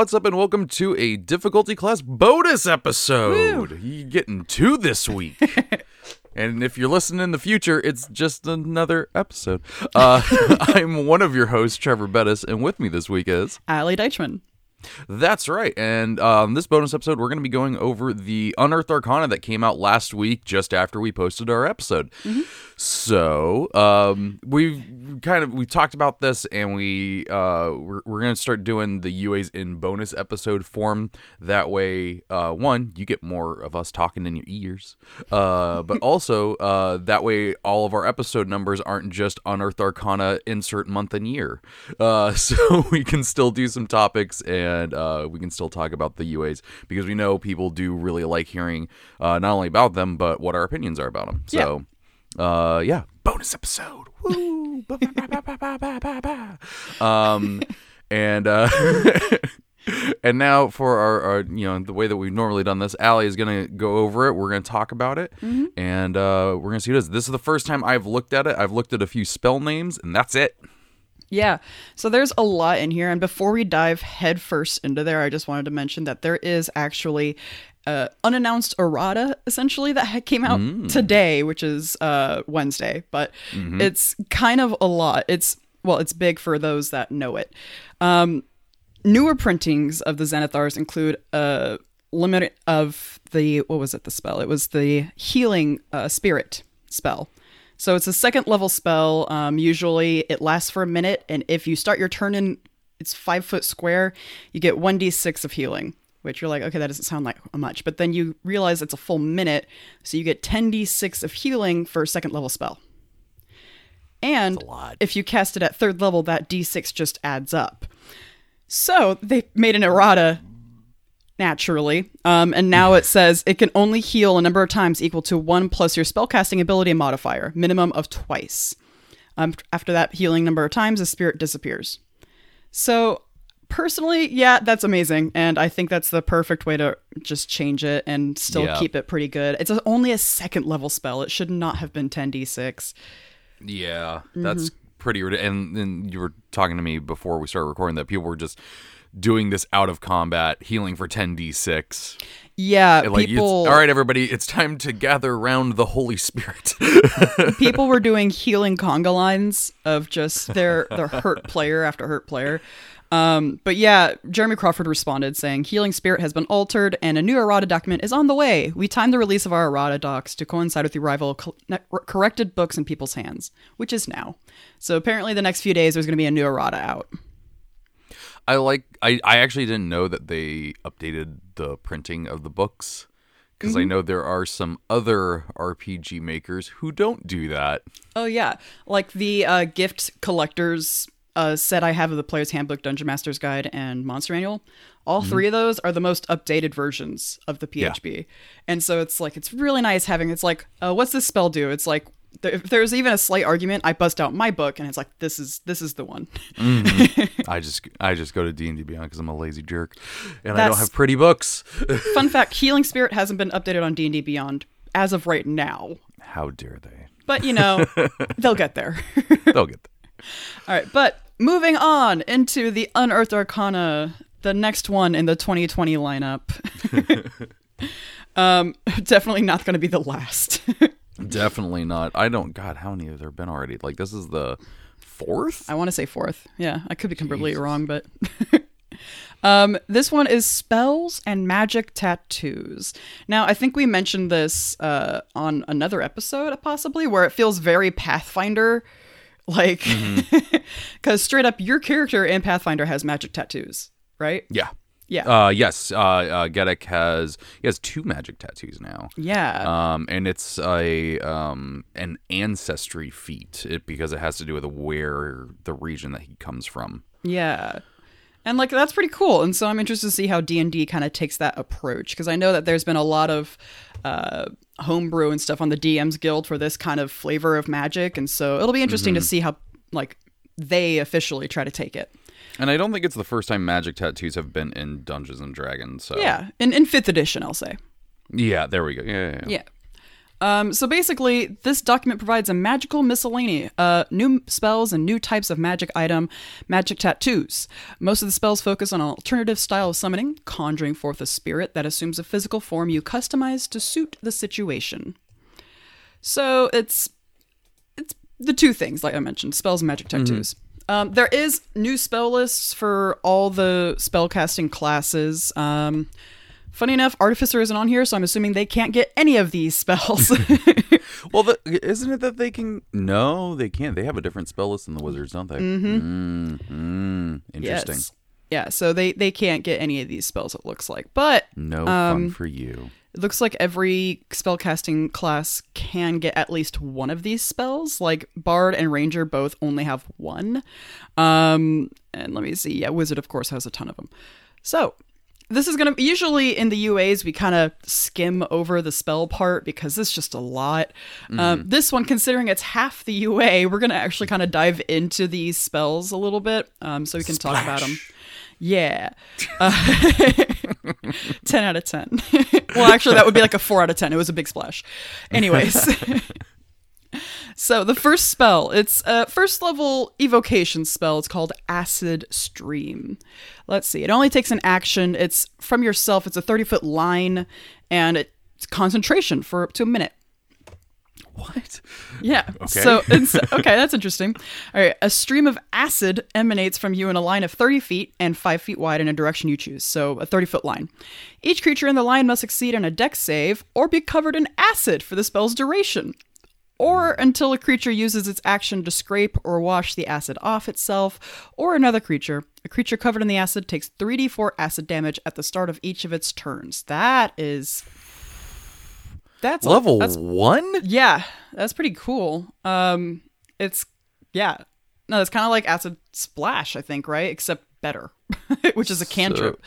What's up, and welcome to a difficulty class bonus episode. You getting two this week. and if you're listening in the future, it's just another episode. Uh, I'm one of your hosts, Trevor Bettis, and with me this week is. Allie Deichman. That's right. And um, this bonus episode, we're going to be going over the Unearthed Arcana that came out last week, just after we posted our episode. So um, we've kind of we talked about this, and we uh, we're, we're going to start doing the UAs in bonus episode form. That way, uh, one, you get more of us talking in your ears, uh, but also uh, that way, all of our episode numbers aren't just Unearthed Arcana insert month and year. Uh, so we can still do some topics and uh, we can still talk about the UAs because we know people do really like hearing uh, not only about them but what our opinions are about them. So, uh, yeah, bonus episode. Woo! Um, and uh, and now for our, our, you know, the way that we've normally done this, Allie is gonna go over it. We're gonna talk about it, and uh, we're gonna see what it is. This is the first time I've looked at it. I've looked at a few spell names, and that's it. Yeah. So there's a lot in here. And before we dive headfirst into there, I just wanted to mention that there is actually uh, unannounced errata essentially that came out today, which is uh, Wednesday. But it's kind of a lot. It's, well, it's big for those that know it. Um, newer printings of the Xanathar's include a limit of the, what was it, the spell? It was the healing uh, spirit spell. So it's a second level spell. Um, usually it lasts for a minute, and if you start your turn in, it's five foot square, you get 1d6 of healing, which you're like, okay, that doesn't sound like much. But then you realize it's a full minute, so you get 10d6 of healing for a second level spell. And if you cast it at third level, that d6 just adds up. So they made an errata naturally. Um, and now it says it can only heal a number of times equal to one plus your spellcasting ability modifier, minimum of twice. Um, after that healing number of times, the spirit disappears. So, personally, yeah, that's amazing. And I think that's the perfect way to just change it and still Yeah. keep it pretty good. It's a- only a second level spell. It should not have been 10d6. Yeah, that's pretty. rid- And then you were talking to me before we started recording that people were just doing this out of combat, healing for 10d6. Yeah, Like, people. all right, everybody, it's time to gather around the Holy Spirit. people were doing healing conga lines of just their their hurt player after hurt player. Um, but yeah, Jeremy Crawford responded saying, "Healing Spirit has been altered, and a new errata document is on the way. We timed the release of our errata docs to coincide with the arrival of co- corrected books in people's hands, which is now. So apparently, the next few days there's going to be a new errata out. I like. I I actually didn't know that they updated the printing of the books because I know there are some other RPG makers who don't do that. Oh yeah, like the uh, gift collectors uh, set I have of the Player's Handbook, Dungeon Master's Guide, and Monster Manual. All three of those are the most updated versions of the PHB, and so it's like it's really nice having. It's like, uh, what's this spell do? It's like there, if there's even a slight argument, I bust out my book, and it's like this is this is the one. I just I just go to D and D Beyond because I'm a lazy jerk, and I don't have pretty books. Fun fact: Healing Spirit hasn't been updated on D and D Beyond as of right now, How dare they? but you know they'll get there. They'll get there. All right, but moving on into the Unearthed Arcana, the next one in the 2020 lineup. um, definitely not going to be the last. Definitely not. I don't. God, how many have there been already? Like this is the fourth. I want to say fourth. Yeah, I could be completely wrong, but. Um, this one is spells and magic tattoos. Now, I think we mentioned this uh, on another episode, possibly, where it feels very Pathfinder, like, because straight up, your character in Pathfinder has magic tattoos, right? Yeah. Yeah. Uh, yes. Uh, uh, Gedek has he has two magic tattoos now. yeah. Um, and it's a um an ancestry feat it, because it has to do with where the region that he comes from. Yeah. And like that's pretty cool. And so I'm interested to see how D&D kind of takes that approach because I know that there's been a lot of uh homebrew and stuff on the DM's guild for this kind of flavor of magic and so it'll be interesting to see how like they officially try to take it. And I don't think it's the first time magic tattoos have been in Dungeons and Dragons. So Yeah, in in 5th edition I'll say. yeah, there we go. Yeah, yeah, yeah. Yeah. Um, so basically, this document provides a magical miscellany, uh, new spells and new types of magic item, magic tattoos. Most of the spells focus on an alternative style of summoning, conjuring forth a spirit that assumes a physical form you customize to suit the situation. So it's it's the two things, like I mentioned, spells and magic tattoos. Um, there is new spell lists for all the spellcasting classes. Um, funny enough, Artificer isn't on here, so I'm assuming they can't get any of these spells. Well, the, isn't it that they can? No, they can't. They have a different spell list than the wizards, don't they? Mm-hmm. Mm, interesting. Yes. Yeah, so they they can't get any of these spells. It looks like, but No Um, fun for you. it looks like every spellcasting class can get at least one of these spells. Like Bard and Ranger both only have one. Um, and let me see. Yeah, Wizard of course has a ton of them. So this is gonna usually in the UAs we kind of skim over the spell part because it's just a lot. Um, this one, considering it's half the UA, we're gonna actually kind of dive into these spells a little bit, um, so we can talk about them. Yeah. Uh, 10 out of 10. well, actually, that would be like a 4 out of 10. It was a big splash. Anyways. so, the first spell, it's a first level evocation spell. It's called Acid Stream. Let's see. It only takes an action. It's from yourself. It's a 30 foot line and it's concentration for up to a minute. What? Yeah. Okay. So it's okay. That's interesting. All right. A stream of acid emanates from you in a line of 30 feet and 5 feet wide in a direction you choose. So a 30 foot line. Each creature in the line must succeed on a dex save or be covered in acid for the spell's duration. Or hmm. until a creature uses its action to scrape or wash the acid off itself, or another creature. A creature covered in the acid takes 3d4 acid damage at the start of each of its turns. That is. That's Level that's one? yeah, that's pretty cool. Um, it's yeah, no, it's kind of like acid splash, I think, right? Except better, which is a cantrip.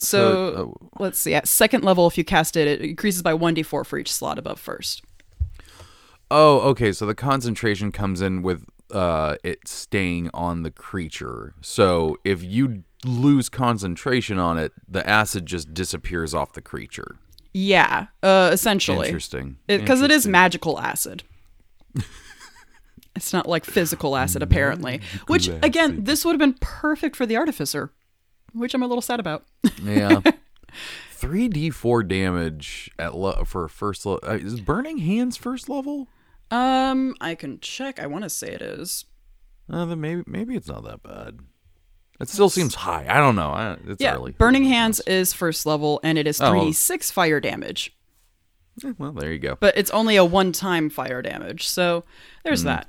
So, so, let's see. At second level, if you cast it, it increases by one d4 for each slot above first. Oh, okay. So the concentration comes in with uh, it staying on the creature. So if you lose concentration on it, the acid just disappears off the creature. Yeah, uh, essentially, Interesting. because it is magical acid. it's not like physical acid, apparently. Which again, this would have been perfect for the artificer, which I'm a little sad about. Yeah. 3d4 damage at lo- for first level. Uh, is Burning Hands first level? Um, I can check. I want to say it is. Uh, then maybe maybe it's not that bad. It still seems high. I don't know. I, it's Yeah, early. Burning Hands is first level, and it is Oh. 3d6 fire damage, Well, there you go. but it's only a one-time fire damage. So there's Mm-hmm.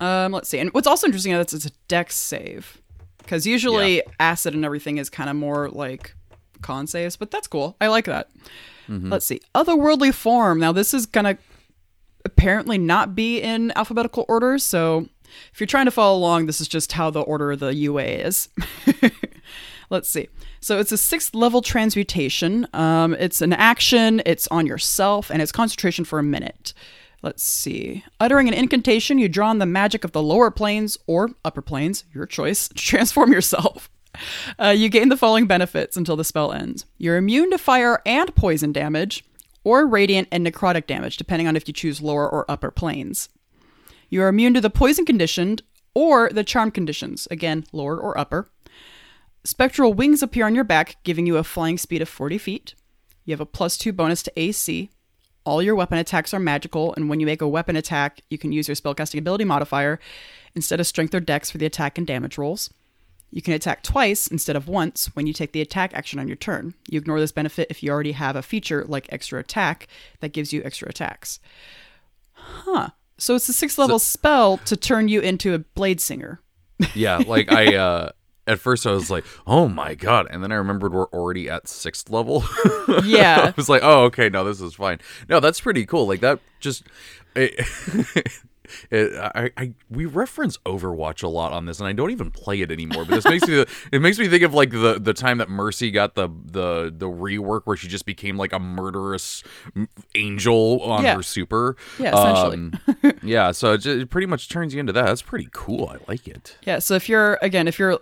that. Um, let's see. And what's also interesting is it's a dex save, because usually acid and everything is kind of more like con saves, but that's cool. I like that. Mm-hmm. Let's see. Otherworldly form. Now this is gonna apparently not be in alphabetical order, so if you're trying to follow along, this is just how the order of the UA is. Let's see. So it's a sixth level transmutation. Um, it's an action, it's on yourself, and it's concentration for a minute. Let's see. Uttering an incantation, you draw on the magic of the lower planes or upper planes, your choice, to transform yourself. Uh, you gain the following benefits until the spell ends. You're immune to fire and poison damage, or radiant and necrotic damage, depending on if you choose lower or upper planes. You are immune to the poison conditioned or the charm conditions, again, lower or upper. Spectral wings appear on your back, giving you a flying speed of 40 feet. You have a plus two bonus to AC. All your weapon attacks are magical, and when you make a weapon attack, you can use your spellcasting ability modifier instead of strength or dex for the attack and damage rolls. You can attack twice instead of once when you take the attack action on your turn. You ignore this benefit if you already have a feature like extra attack that gives you extra attacks. Huh. So it's a sixth level spell to turn you into a blade singer. yeah, like I uh at first I was like, "Oh my god." And then I remembered we're already at 6th level. Yeah. I was like, "Oh, okay, no, this is fine." No, that's pretty cool. Like that just it, it, I, I we reference Overwatch a lot on this, and I don't even play it anymore. But this makes me it makes me think of like the the time that Mercy got the the the rework where she just became like a murderous angel on Yeah. her super. Yeah, essentially. Um, yeah, so it, ju- it pretty much turns you into that. That's pretty cool. I like it. Yeah, so if you're again, if you're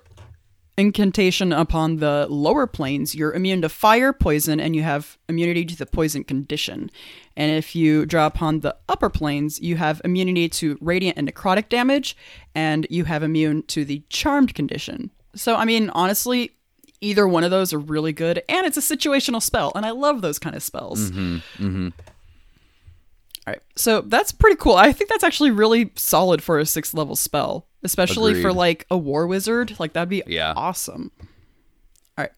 incantation upon the lower planes, you're immune to fire, poison, and you have immunity to the poison condition. And if you draw upon the upper planes, you have immunity to radiant and necrotic damage, and you have immune to the charmed condition. So, I mean, honestly, either one of those are really good, and it's a situational spell, and I love those kind of spells. Mm-hmm, mm-hmm. All right, so that's pretty cool. I think that's actually really solid for a sixth level spell, especially for like a war wizard. Like that'd be Yeah. awesome. All right,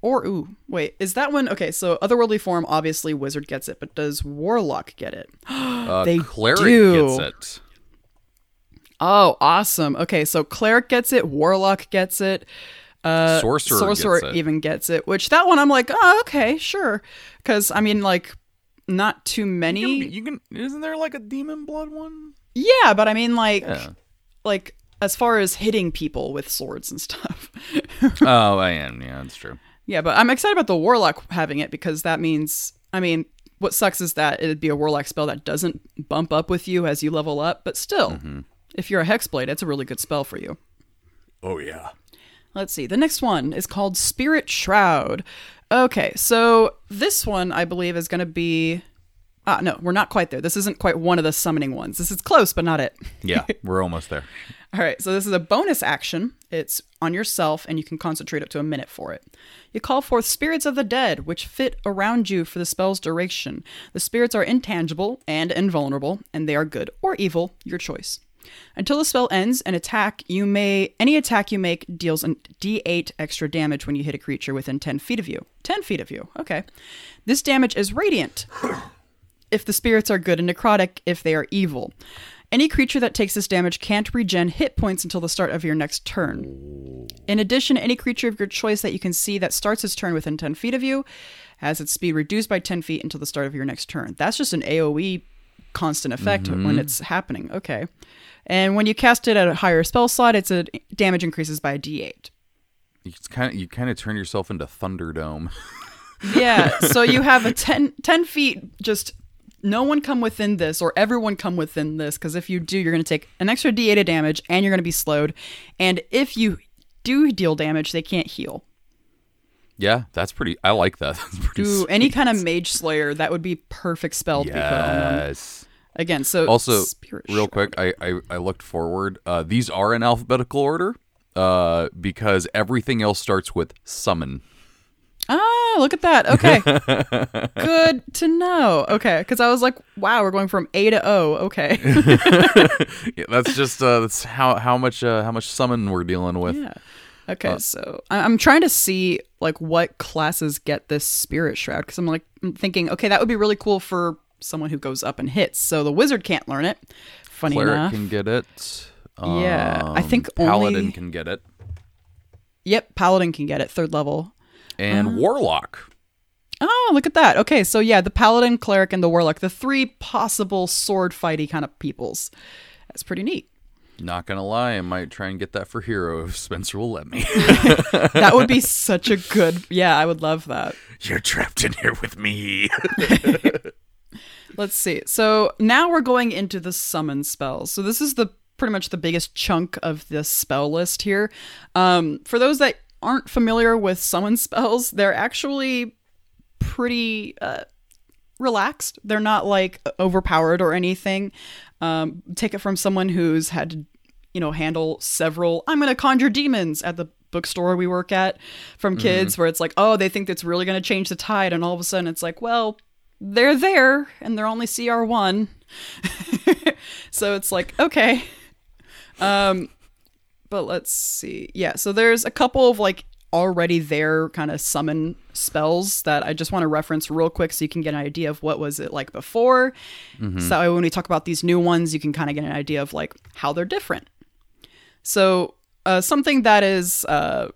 or ooh, wait, is that one okay? So otherworldly form, obviously wizard gets it, but does warlock get it? Uh, They cleric do. gets it. Oh, awesome. Okay, so cleric gets it, warlock gets it. Uh, Sorcerer sorcerer gets it. even gets it. Which that one I'm like, oh, okay, sure. Because I mean, like, not too many. You can, you can. Isn't there like a demon blood one? Yeah, but I mean, like, Yeah. like as far as hitting people with swords and stuff. oh, I am. Yeah, that's true. yeah, but I'm excited about the warlock having it because that means, I mean, what sucks is that it'd be a warlock spell that doesn't bump up with you as you level up, but still, mm-hmm. if you're a hexblade, it's a really good spell for you. Oh yeah. Let's see. The next one is called Spirit Shroud. Okay, so this one I believe is going to be. Ah, no, we're not quite there. This isn't quite one of the summoning ones. This is close, but not it. Yeah, we're almost there. All right, so this is a bonus action. It's on yourself, and you can concentrate up to a minute for it. You call forth spirits of the dead, which fit around you for the spell's duration. The spirits are intangible and invulnerable, and they are good or evil, your choice. Until the spell ends, an attack you may any attack you make deals an D8 extra damage when you hit a creature within 10 feet of you. 10 feet of you. Okay. This damage is radiant if the spirits are good and necrotic if they are evil. Any creature that takes this damage can't regen hit points until the start of your next turn. In addition, any creature of your choice that you can see that starts its turn within 10 feet of you has its speed reduced by 10 feet until the start of your next turn. That's just an AoE constant effect mm-hmm. when it's happening. Okay. And when you cast it at a higher spell slot, its a damage increases by a d8. It's kind of you kind of turn yourself into Thunderdome. Yeah, so you have a 10, 10 feet, just no one come within this, or everyone come within this, because if you do, you're going to take an extra d8 of damage, and you're going to be slowed. And if you do deal damage, they can't heal. yeah, that's pretty. I like that. That's pretty. Do any kind of mage slayer, that would be perfect spell to be put on them. Yes. Again, so Also, real quick, I, I I looked forward. Uh, these are in alphabetical order. Uh, because everything else starts with summon. Ah, look at that. Okay. Good to know. Okay. Because I was like, wow, we're going from A to O. Okay. Yeah, that's just uh, that's how how much uh, how much summon we're dealing with. Yeah. Okay, so I- I'm trying to see like what classes get this spirit shroud because I'm like I'm thinking, okay, that would be really cool for someone who goes up and hits. So the wizard can't learn it. Funny Cleric enough. can get it. Yeah, I Um, think paladin only- can get it, Yep, paladin can get it third level. And Uh-huh. warlock. Oh, look at that. Okay, so yeah, the paladin, cleric, and the warlock, the three possible sword fighty kind of peoples. That's pretty neat. Not gonna lie, I might try and get that for hero if Spencer will let me. That would be such a good. Yeah, I would love that. You're trapped in here with me. Let's see. So now we're going into the summon spells. So this is the pretty much the biggest chunk of this spell list here. Um, for those that aren't familiar with summon spells, they're actually pretty uh, relaxed. They're not like overpowered or anything. Um, take it from someone who's had to, you know, handle several. I'm gonna conjure demons at the bookstore we work at from kids, where it's like, oh, they think that's really gonna change the tide, and all of a sudden it's like, well, they're there and they're only CR one, so it's like okay. Um, but let's see. Yeah, so there's a couple of like already there kind of summon spells that I just want to reference real quick so you can get an idea of what was it like before. So that way when we talk about these new ones, you can kind of get an idea of like how they're different. So uh, something that is uh,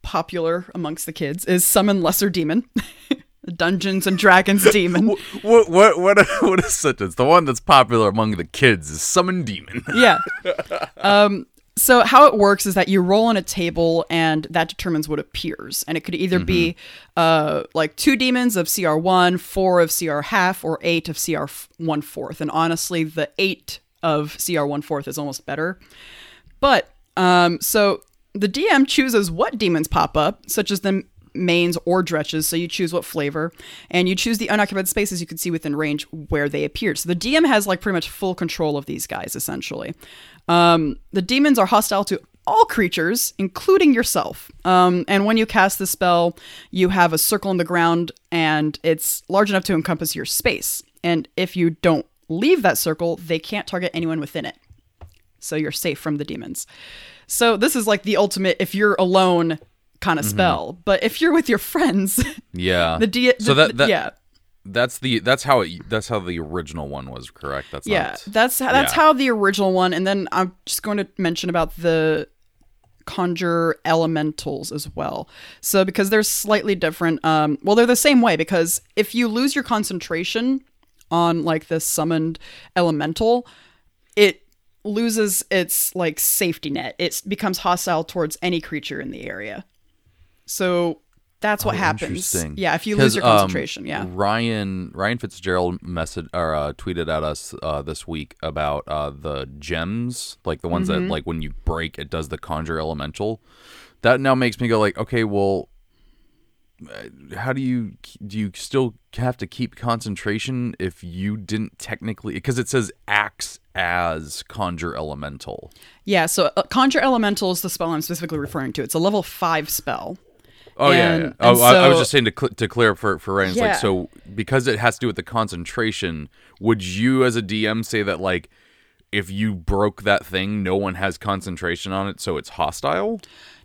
popular amongst the kids is summon lesser demon. Dungeons and Dragons demon. what what what a, what a sentence. The one that's popular among the kids is summon demon. yeah. Um, so how it works is that you roll on a table and that determines what appears. And it could either be uh, like two demons of CR one, four of CR half, or eight of CR f- one fourth. And honestly, the eight of CR one fourth is almost better. But um, so the DM chooses what demons pop up, such as the manes or dretches. So you choose what flavor, and you choose the unoccupied spaces you can see within range where they appeared. So the DM has like pretty much full control of these guys, essentially. Um, the demons are hostile to all creatures, including yourself. Um, and when you cast the spell, you have a circle in the ground, and it's large enough to encompass your space. And if you don't leave that circle, they can't target anyone within it. So you're safe from the demons. So this is like the ultimate if you're alone kind of spell. But if you're with your friends, Yeah. the D so that, that yeah. that's the that's how it that's how the original one was correct. That's Yeah, not that's that's yeah. how the original one. And then I'm just going to mention about the conjure elementals as well. So because they're slightly different. Um, well, they're the same way because if you lose your concentration on like this summoned elemental, it loses its like safety net. It becomes hostile towards any creature in the area. So that's what Oh, happens. Yeah, if you lose your um, concentration. yeah. Ryan Ryan Fitzgerald message or uh, tweeted at us uh, this week about uh, the gems, like the ones Mm-hmm. that like when you break, it does the conjure elemental. That now makes me go like, okay, well, uh, how do you do? You still have to keep concentration if you didn't technically because it says acts as conjure elemental. Yeah, so uh, Conjure Elemental is the spell I'm specifically referring to. It's a level 5 spell. Oh yeah, And- yeah. Oh, and I, I was just saying to cl- to clear up for for Ryan. It's Yeah. like so because it has to do with the concentration. Would you, as a DM, say that like if you broke that thing, no one has concentration on it, so it's hostile?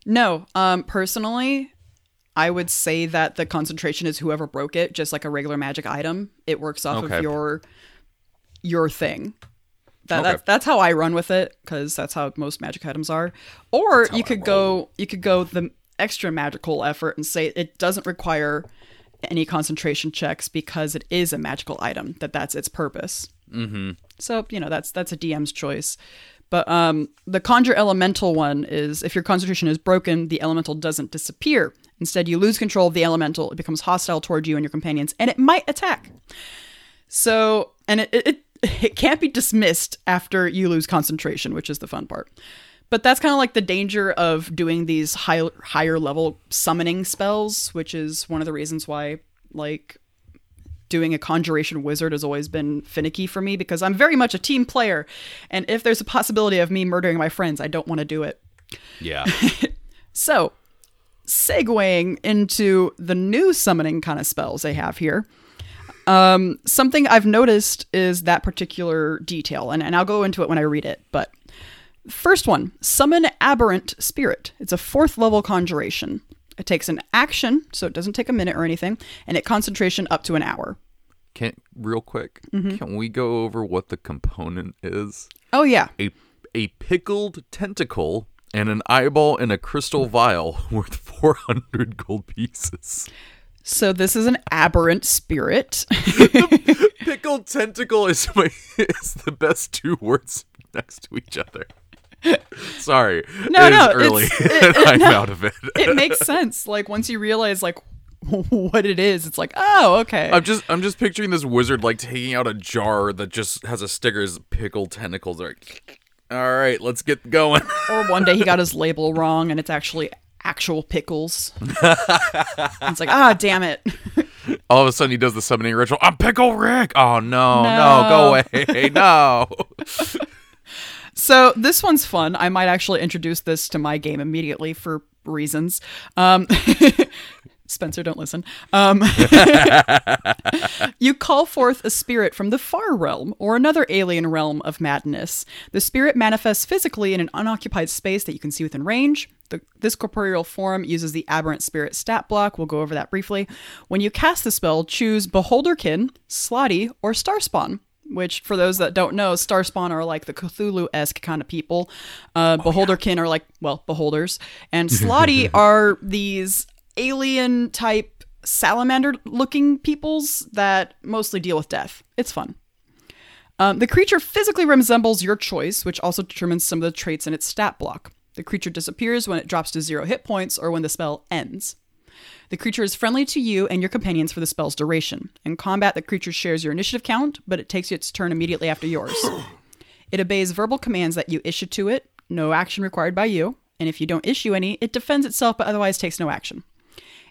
No, um, personally, I would say that the concentration is whoever broke it, just like a regular magic item. It works off Okay. of your your thing. That, Okay. that's that's how I run with it because that's how most magic items are. Or you could go you could go the extra magical effort and say it doesn't require any concentration checks because it is a magical item. That that's its purpose. Mm-hmm. So you know that's that's a DM's choice. But um, the conjure elemental one is if your concentration is broken, the elemental doesn't disappear. Instead, you lose control of the elemental. It becomes hostile toward you and your companions, and it might attack. So, and it, it it can't be dismissed after you lose concentration, which is the fun part. But that's kind of like the danger of doing these high, higher level summoning spells, which is one of the reasons why like doing a conjuration wizard has always been finicky for me because I'm very much a team player, and if there's a possibility of me murdering my friends, I don't want to do it. Yeah. So, segueing into the new summoning kind of spells they have here. Um, something I've noticed is that particular detail, and, and I'll go into it when I read it. But first one, summon aberrant spirit. It's a fourth level conjuration. It takes an action, so it doesn't take a minute or anything, and it concentration up to an hour. Can real quick, Mm-hmm. can we go over what the component is? Oh yeah, A a pickled tentacle and an eyeball in a crystal vial worth 400 gold pieces. so this is an aberrant spirit. Pickled tentacle is my is the best two words next to each other. Sorry. No, it no, early. it's- it- it- I'm no. out of it. it makes sense. Like once you realize like what it is, it's like, oh, okay. I'm just I'm just picturing this wizard like taking out a jar that just has a sticker as pickled tentacles. Like, all right, let's get going. or one day he got his label wrong and it's actually actual pickles. it's like, ah, damn it. All of a sudden, he does the summoning ritual. I'm Pickle Rick. Oh no, no, No. go away, no. So this one's fun. I might actually introduce this to my game immediately for reasons. Um, Spencer, don't listen. Um, you call forth a spirit from the far realm or another alien realm of madness. The spirit manifests physically in an unoccupied space that you can see within range. The, this corporeal form uses the aberrant spirit stat block. We'll go over that briefly. When you cast the spell, choose Beholderkin, Slaadi, or Starspawn which for those that don't know, Starspawn are like the Cthulhu-esque kind of people. Uh, Beholderkin are like, well, beholders. And Slaadi are these alien type salamander looking peoples that mostly deal with death. It's fun. Um, the creature physically resembles your choice, which also determines some of the traits in its stat block. The creature disappears when it drops to zero hit points or when the spell ends. The creature is friendly to you and your companions for the spell's duration. In combat, the creature shares your initiative count, but it takes its turn immediately after yours. it obeys verbal commands that you issue to it, no action required by you, and if you don't issue any, it defends itself but otherwise takes no action.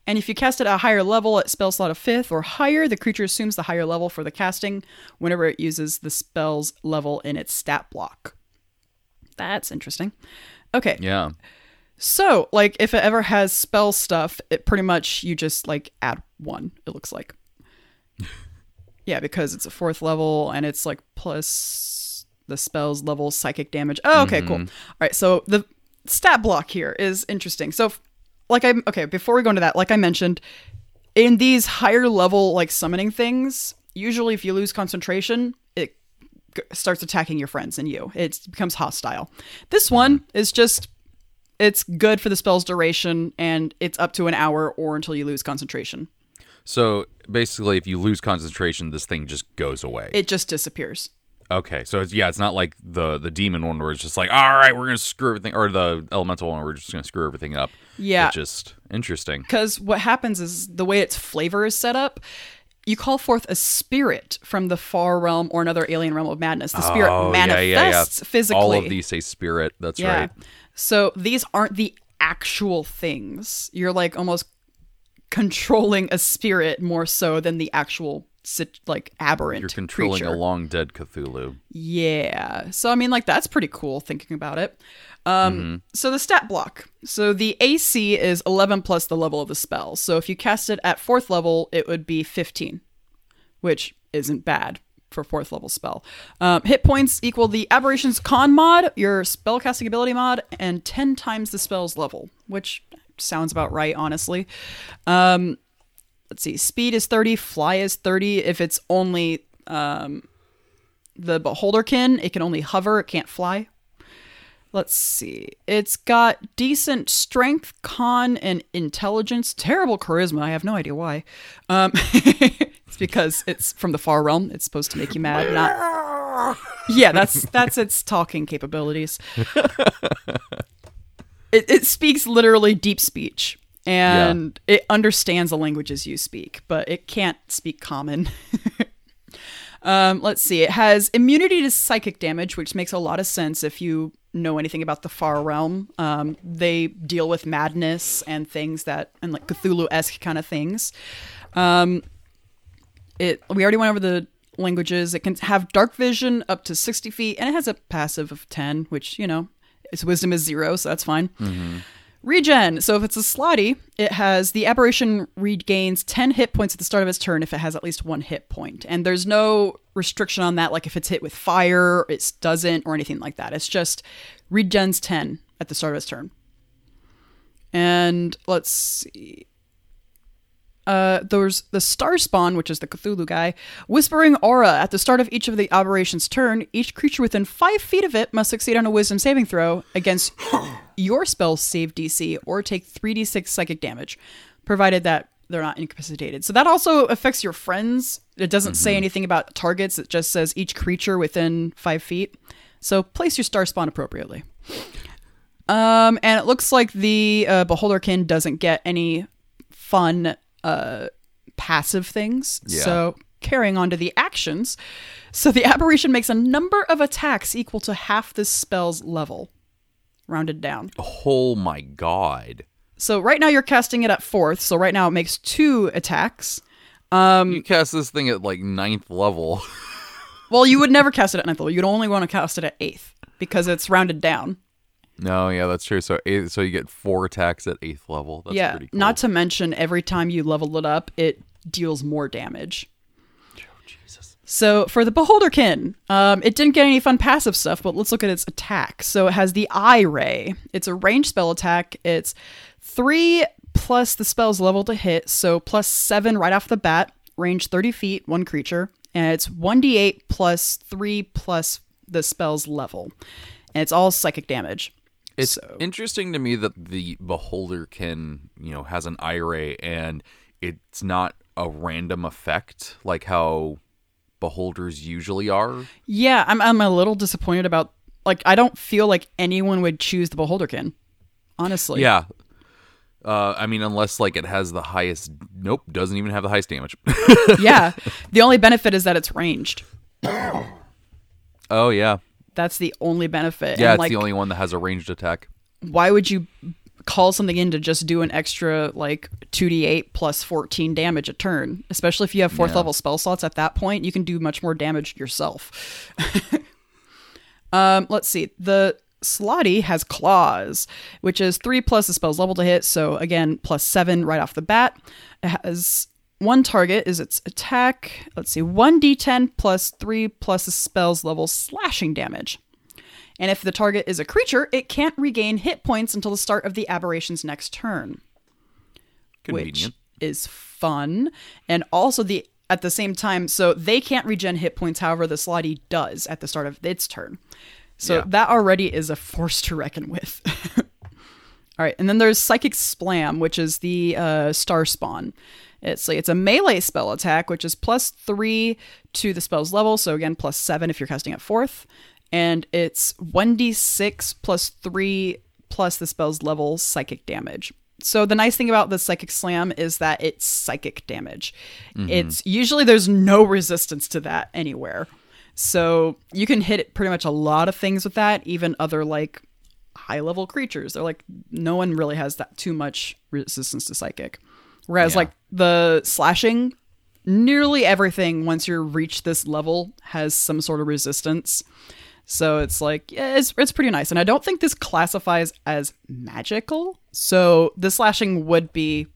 And if you cast it at a higher level at spell slot of fifth or higher, the creature assumes the higher level for the casting whenever it uses the spell's level in its stat block. That's interesting. Okay. Yeah. So, like, if it ever has spell stuff, it pretty much you just like add one. It looks like. yeah, because it's a fourth level and it's like plus the spell's level psychic damage. Oh, okay, cool. Mm-hmm. All right, so the stat block here is interesting. So, like I'm okay, before we go into that, like I mentioned, in these higher level like summoning things, usually if you lose concentration, it g- starts attacking your friends and you. It becomes hostile. This mm-hmm. one is just it's good for the spell's duration and it's up to an hour or until you lose concentration. So basically, if you lose concentration, this thing just goes away. It just disappears. okay. So it's, yeah, it's not like the the demon one where it's just like, all right, we're gonna screw everything, or the elemental one where we're just gonna screw everything up. Yeah. It's just interesting. Because what happens is the way its flavor is set up, you call forth a spirit from the far realm or another alien realm of madness. The spirit Oh, yeah, manifests yeah, yeah. physically. All of these say spirit. That's Yeah. right. So these aren't the actual things. You're like almost controlling a spirit more so than the actual like aberrant You're controlling creature. a long dead Cthulhu. Yeah. So I mean like that's pretty cool thinking about it. Um so the stat block. So the AC is 11 plus the level of the spell. So if you cast it at 4th level, it would be 15, which isn't bad for 4th level spell. Um, hit points equal the aberration's con mod, your spell casting ability mod, and 10 times the spell's level, which sounds about right honestly. Um let's see. Speed is 30, fly is 30 if it's only um the beholderkin it can only hover it can't fly let's see it's got decent strength con and intelligence terrible charisma i have no idea why um because it's from the far realm it's supposed to make you mad not yeah that's that's its talking capabilities it, it speaks literally deep speech and it understands the languages you speak but it can't speak common Um, let's see. It has immunity to psychic damage, which makes a lot of sense if you know anything about the far realm. Um, they deal with madness and things that, and like Cthulhu esque kind of things. Um, it. We already went over the languages. It can have dark vision up to sixty feet, and it has a passive of ten, which you know, its wisdom is zero, so that's fine. Mm-hmm. Regen. So if it's a slaadi, it has the aberration regains 10 hit points at the start of its turn if it has at least one hit point. And there's no restriction on that, like if it's hit with fire, it doesn't, or anything like that. It's just regens 10 at the start of its turn. And let's see. Uh, there's the Star Spawn, which is the Cthulhu guy, whispering aura. At the start of each of the aberration's turn, each creature within five feet of it must succeed on a Wisdom saving throw against your spell save DC or take 3d6 psychic damage, provided that they're not incapacitated. So that also affects your friends. It doesn't say anything about targets. It just says each creature within five feet. So place your Star Spawn appropriately. Um, and it looks like the uh, Beholderkin doesn't get any fun uh, passive things. Yeah. So carrying on to the actions. So the aberration makes a number of attacks equal to half this spell's level, rounded down. Oh my god. So right now you're casting it at fourth. So right now it makes two attacks. Um, You cast this thing at like ninth level. Well, you would never cast it at ninth level. You'd only want to cast it at eighth because it's rounded down. No, yeah, that's true. So eighth, so you get four attacks at eighth level. That's yeah. pretty cool. Not to mention every time you level it up, it deals more damage. Oh, Jesus. So for the Beholderkin, um, it didn't get any fun passive stuff, but let's look at its attack. So it has the Eye Ray. It's a ranged spell attack. It's three plus the spell's level to hit, so plus seven right off the bat, range 30 feet, one creature. And it's 1d8 plus three plus the spell's level. And it's all psychic damage. It's So- interesting to me that the beholder can, you know, has an ray and it's not a random effect like how beholders usually are. Yeah, I'm, I'm a little disappointed about, like, I don't feel like anyone would choose the Beholderkin, honestly. Yeah. Uh, I mean, unless like it has the highest. Nope, doesn't even have the highest damage. yeah. The only benefit is that it's ranged. oh yeah, That's the only benefit. yeah. And, It's like, the only one that has a ranged attack. why would you call something in to just do an extra like 2d8 plus 14 damage a turn? Especially if you have fourth Yeah. level spell slots at that point, you can do much more damage yourself. um, let's see. The Slaadi has claws, which is three plus the spell's level to hit. So again, plus seven right off the bat. It has one target is its attack. Let's see, one d10 plus three plus the spell's level slashing damage. And if the target is a creature, it can't regain hit points until the start of the aberration's next turn, Convenient. which is fun. And also the at the same time, so they can't regen hit points. However, the Slaadi does at the start of its turn. So Yeah. that already is a force to reckon with. All right, and then there's Psychic Slam, which is the uh, Star Spawn. It's like it's a melee spell attack, which is plus three to the spell's level. So again, plus seven if you're casting at fourth, and it's one d six plus three plus the spell's level psychic damage. So the nice thing about the Psychic Slam is that it's psychic damage. Mm-hmm. It's usually there's no resistance to that anywhere. So you can hit pretty much a lot of things with that, even other like high level creatures. They're like no one really has that too much resistance to psychic. Whereas Yeah. like the slashing, nearly everything once you reach this level has some sort of resistance. So it's like yeah, it's it's pretty nice. And I don't think this classifies as magical. So the slashing would be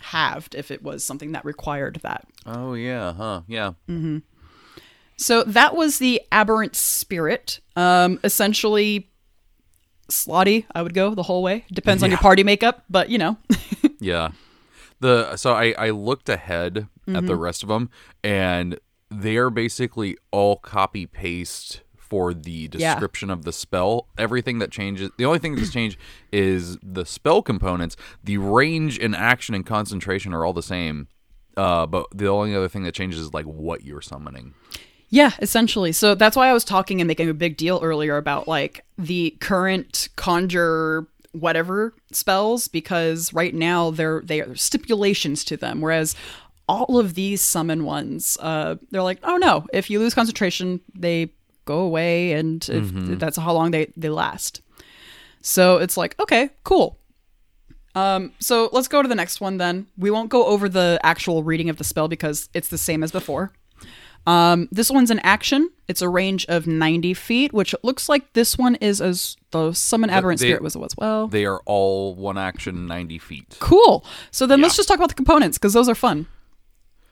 halved if it was something that required that. Oh yeah, huh? Yeah. So that was the aberrant spirit. Um, essentially, slaadi. I would go the whole way. Depends on your party makeup, but you know, Yeah. The so I I looked ahead at Mm-hmm. the rest of them and they are basically all copy paste for the Yeah. description of the spell. Everything that changes, the only thing that's changed is the spell components. The range and action and concentration are all the same. Uh, but the only other thing that changes is like what you're summoning. yeah, essentially. So that's why I was talking and making a big deal earlier about like the current conjure whatever spells because right now there they are stipulations to them, whereas all of these summon ones, uh, they're like, oh no, if you lose concentration, they go away, and if that's how long they they last. So it's like, okay, cool. Um, so let's go to the next one then. We won't go over the actual reading of the spell because it's the same as before. Um, this one's an action. It's a range of 90 feet, which it looks like this one is as the summon aberrant they- spirit was as well. They are all one action, ninety feet. cool. So then let's just talk about the components because those are fun.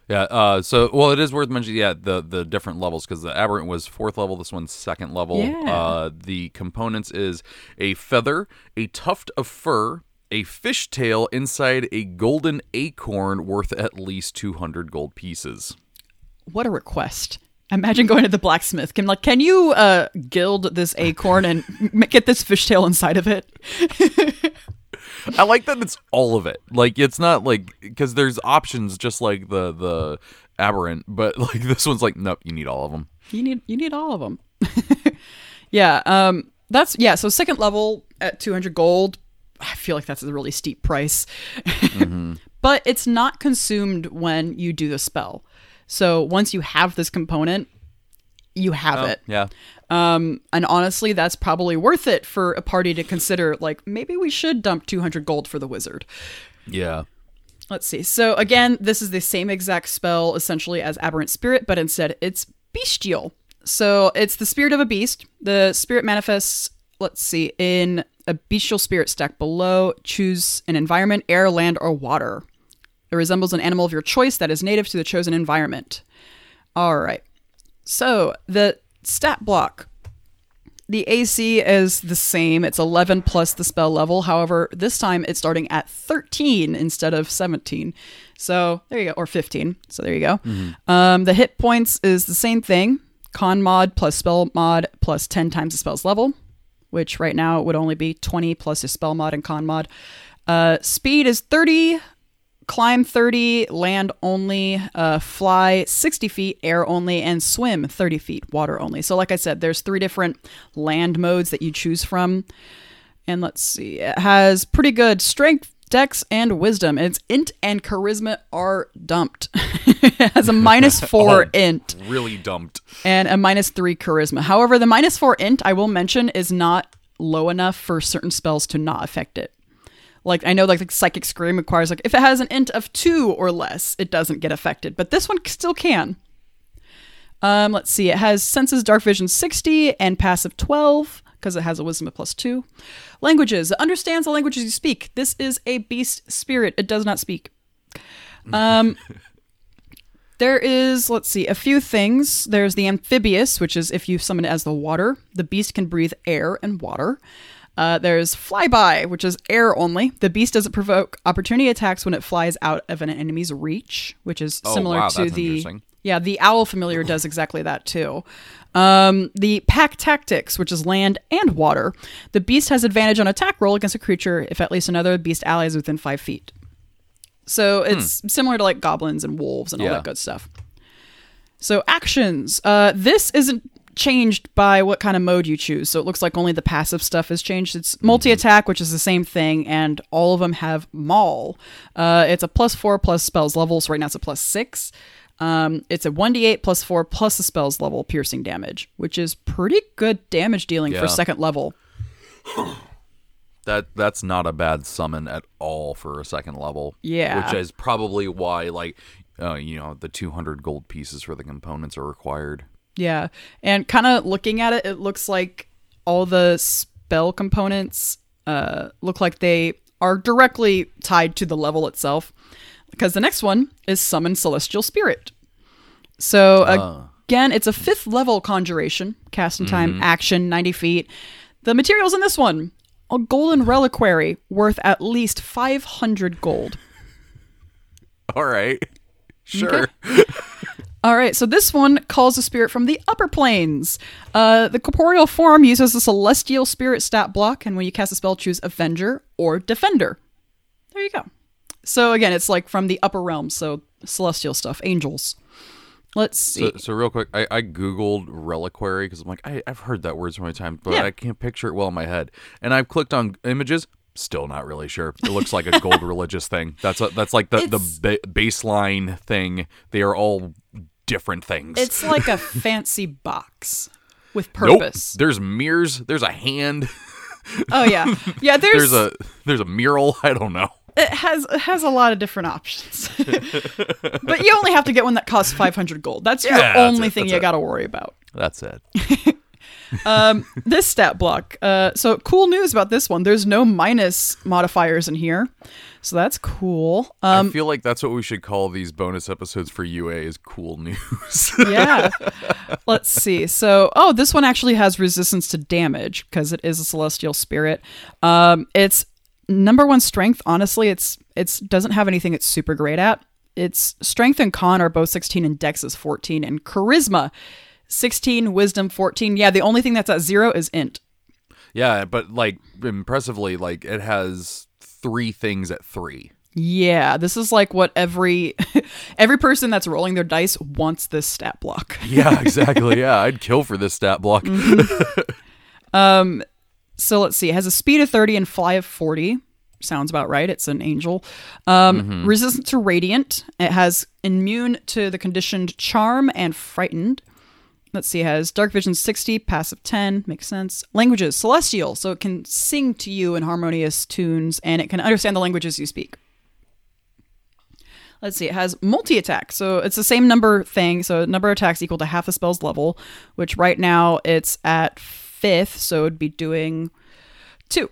Yeah. Uh. So, well, it is worth mentioning. Yeah. The the different levels because the aberrant was fourth level. This one's second level. Yeah. Uh. The components is a feather, a tuft of fur, a fishtail inside a golden acorn worth at least two hundred gold pieces. What a request. Imagine going to the blacksmith. Can like, can you uh gild this acorn and m- get this fishtail inside of it? I like that it's all of it. Like it's not like because there's options just like the the aberrant, but like this one's like nope, you need all of them. You need you need all of them. yeah, um that's yeah, so second level at 200 gold. I feel like that's a really steep price. but it's not consumed when you do the spell. So once you have this component, you have it. Yeah. Um, and honestly, that's probably worth it for a party to consider. Like, maybe we should dump 200 gold for the wizard. Yeah. Let's see. So again, this is the same exact spell essentially as Aberrant Spirit, but instead it's bestial. So it's the spirit of a beast. The spirit manifests, let's see, in a bestial spirit stat block. Choose an environment, air, land, or water. It resembles an animal of your choice that is native to the chosen environment. All right. So the stat block the AC is the same. It's 11 plus the spell level. However, this time it's starting at 13 instead of 17. So there you go, or 15. So there you go. Um, the hit points is the same thing con mod plus spell mod plus 10 times the spell's level, which right now would only be 20 plus your spell mod and con mod. Uh, speed is 30, climb 30, land only, uh, fly 60 feet, air only, and swim 30 feet, water only. So, like I said, there's three different land modes that you choose from. And let's see, it has pretty good strength, dex, and wisdom. Its int and charisma are dumped. it has a minus four Oh. int Really dumped. and a minus three charisma. However, the minus four int, I will mention, is not low enough for certain spells to not affect it. Like I know like the psychic scream requires like if it has an int of 2 or less, it doesn't get affected, but this one still can. Um, let's see. It has senses dark vision 60 and passive 12 because it has a wisdom of plus 2. Languages. It understands the languages you speak. This is a beast spirit. It does not speak. Um there is, let's see, a few things. There's the amphibious, which is if you summon it as the water. The beast can breathe air and water. Uh, there's flyby, which is air only. The beast doesn't provoke opportunity attacks when it flies out of an enemy's reach, which is Oh, similar wow, to that's the yeah the owl familiar does exactly that too. Um, the pack tactics, which is land and water. The beast has advantage on attack roll against a creature if at least another beast ally is within five feet. So it's similar to like goblins and wolves and all Hmm. Yeah. that good stuff. So actions. Uh, this isn't changed by what kind of mode you choose. So it looks like only the passive stuff has changed. It's multi attack, which is the same thing, and all of them have maul. Uh, it's a plus four plus spells level. So right now it's a plus six. Um, it's a 1d8 plus 4 plus the spells level piercing damage, which is pretty good damage dealing Yeah. for second level. That that's not a bad summon at all for a second level. Yeah. which is probably why like uh, you know the 200 gold pieces for the components are required. Yeah. And kind of looking at it, it looks like all the spell components uh, look like they are directly tied to the level itself. Because the next one is Summon Celestial Spirit. So, Ah. again, it's a fifth level conjuration, cast in time, action, 90 feet. The materials in this one a golden reliquary worth at least 500 gold. All right, sure. All right, so this one calls a spirit from the upper planes. Uh, the corporeal form uses the celestial spirit stat block, and when you cast a spell, choose Avenger or Defender. There you go. So again, it's like from the upper realms, so celestial stuff, angels. Let's see. So, so real quick, I, I googled reliquary because I'm like I, I've heard that word so many times, but Yeah. I can't picture it well in my head. And I've clicked on images, still not really sure. It looks like a gold religious thing. That's a, that's like the It's- the ba- baseline thing. They are all different things. it's like a fancy box with nope. purpose. There's mirrors. There's a hand. Oh yeah, yeah. There's, There's a there's a mural. I don't know. it has it has a lot of different options, but you only have to get one that costs 500 gold. That's Yeah, your only thing you got to worry about. That's it. um, this stat block. Uh, so cool news about this one. There's no minus modifiers in here, so that's cool. Um, I feel like that's what we should call these bonus episodes for UA is cool news. yeah. Let's see. So, oh, this one actually has resistance to damage because it is a celestial spirit. Um, it's number one strength. Honestly, it's it's doesn't have anything it's super great at. Its strength and con are both 16 and dex is 14 and charisma 16 wisdom 14 yeah the only thing that's at zero is int yeah, but like impressively, like it has three things at three. Yeah, this is like what every every person that's rolling their dice wants this stat block. Yeah, exactly. yeah, I'd kill for this stat block. Um so let's see. It has a speed of 30 and fly of 40. Sounds about right. It's an angel. Um, Resistant to radiant. It has immune to the conditioned charm and frightened. Let's see. Has dark vision 60, passive 10. Makes sense. Languages celestial. So it can sing to you in harmonious tunes and it can understand the languages you speak. Let's see, it has multi attack. So it's the same number thing. So number of attacks equal to half the spell's level, which right now it's at fifth. So it'd be doing two,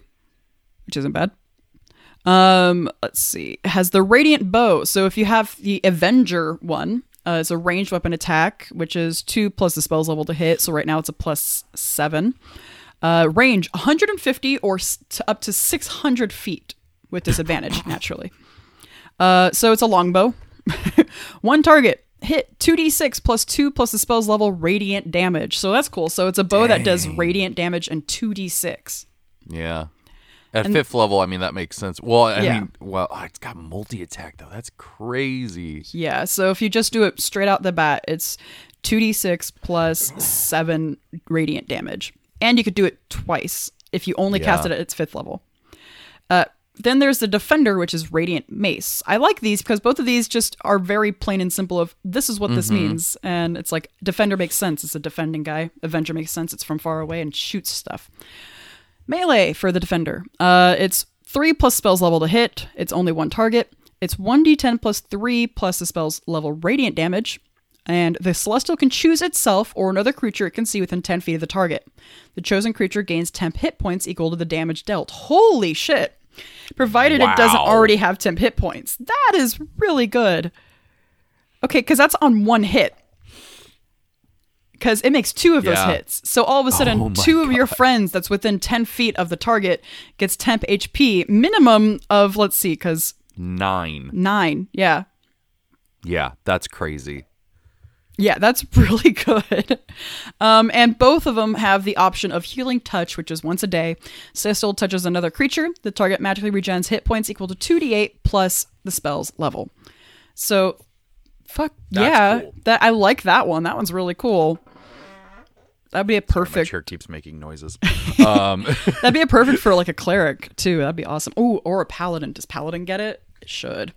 which isn't bad. Um, let's see. It has the radiant bow. So if you have the Avenger one, uh, it's a ranged weapon attack, which is two plus the spell's level to hit. So right now it's a plus seven. Uh, range 150 or to up to 600 feet with disadvantage, naturally. Uh, so it's a longbow. One target. Hit 2d6 plus 2 plus the spell's level radiant damage. So that's cool. So it's a bow that does radiant damage and 2d6. yeah. At fifth level, I mean that makes sense. Well, I Yeah. mean, well, oh, it's got multi attack though. That's crazy. Yeah. So if you just do it straight out the bat, it's 2d6 plus 7 radiant damage. And you could do it twice if you only cast it at its fifth level. Uh, then there's the defender, which is radiant mace. I like these because both of these just are very plain and simple. Of this is what this means, and it's like defender makes sense. It's a defending guy. Avenger makes sense. It's from far away and shoots stuff. Melee for the defender. Uh, it's three plus spells level to hit. It's only one target. It's 1d10 plus 3 plus the spell's level radiant damage. And the celestial can choose itself or another creature it can see within 10 feet of the target. The chosen creature gains 10 hit points equal to the damage dealt. Holy shit! Provided it doesn't already have 10 hit points. That is really good. Okay, because that's on one hit. Because it makes two of those hits. So all of a sudden, Oh two of your friends that's within 10 feet of the target gets temp HP, minimum of, let's see, because Nine. nine. Yeah. Yeah, that's crazy. Yeah, that's really good. Um, and both of them have the option of healing touch, which is once a day. Cecil touches another creature. The target magically regens hit points equal to 2d8 plus the spell's level. So, fuck That's yeah. cool. That I like that one. That one's really cool. That'd be a My perfect. chair keeps making noises. um, That'd be a perfect for like a cleric too. That'd be awesome. Ooh, or a paladin. Does paladin get it? It should.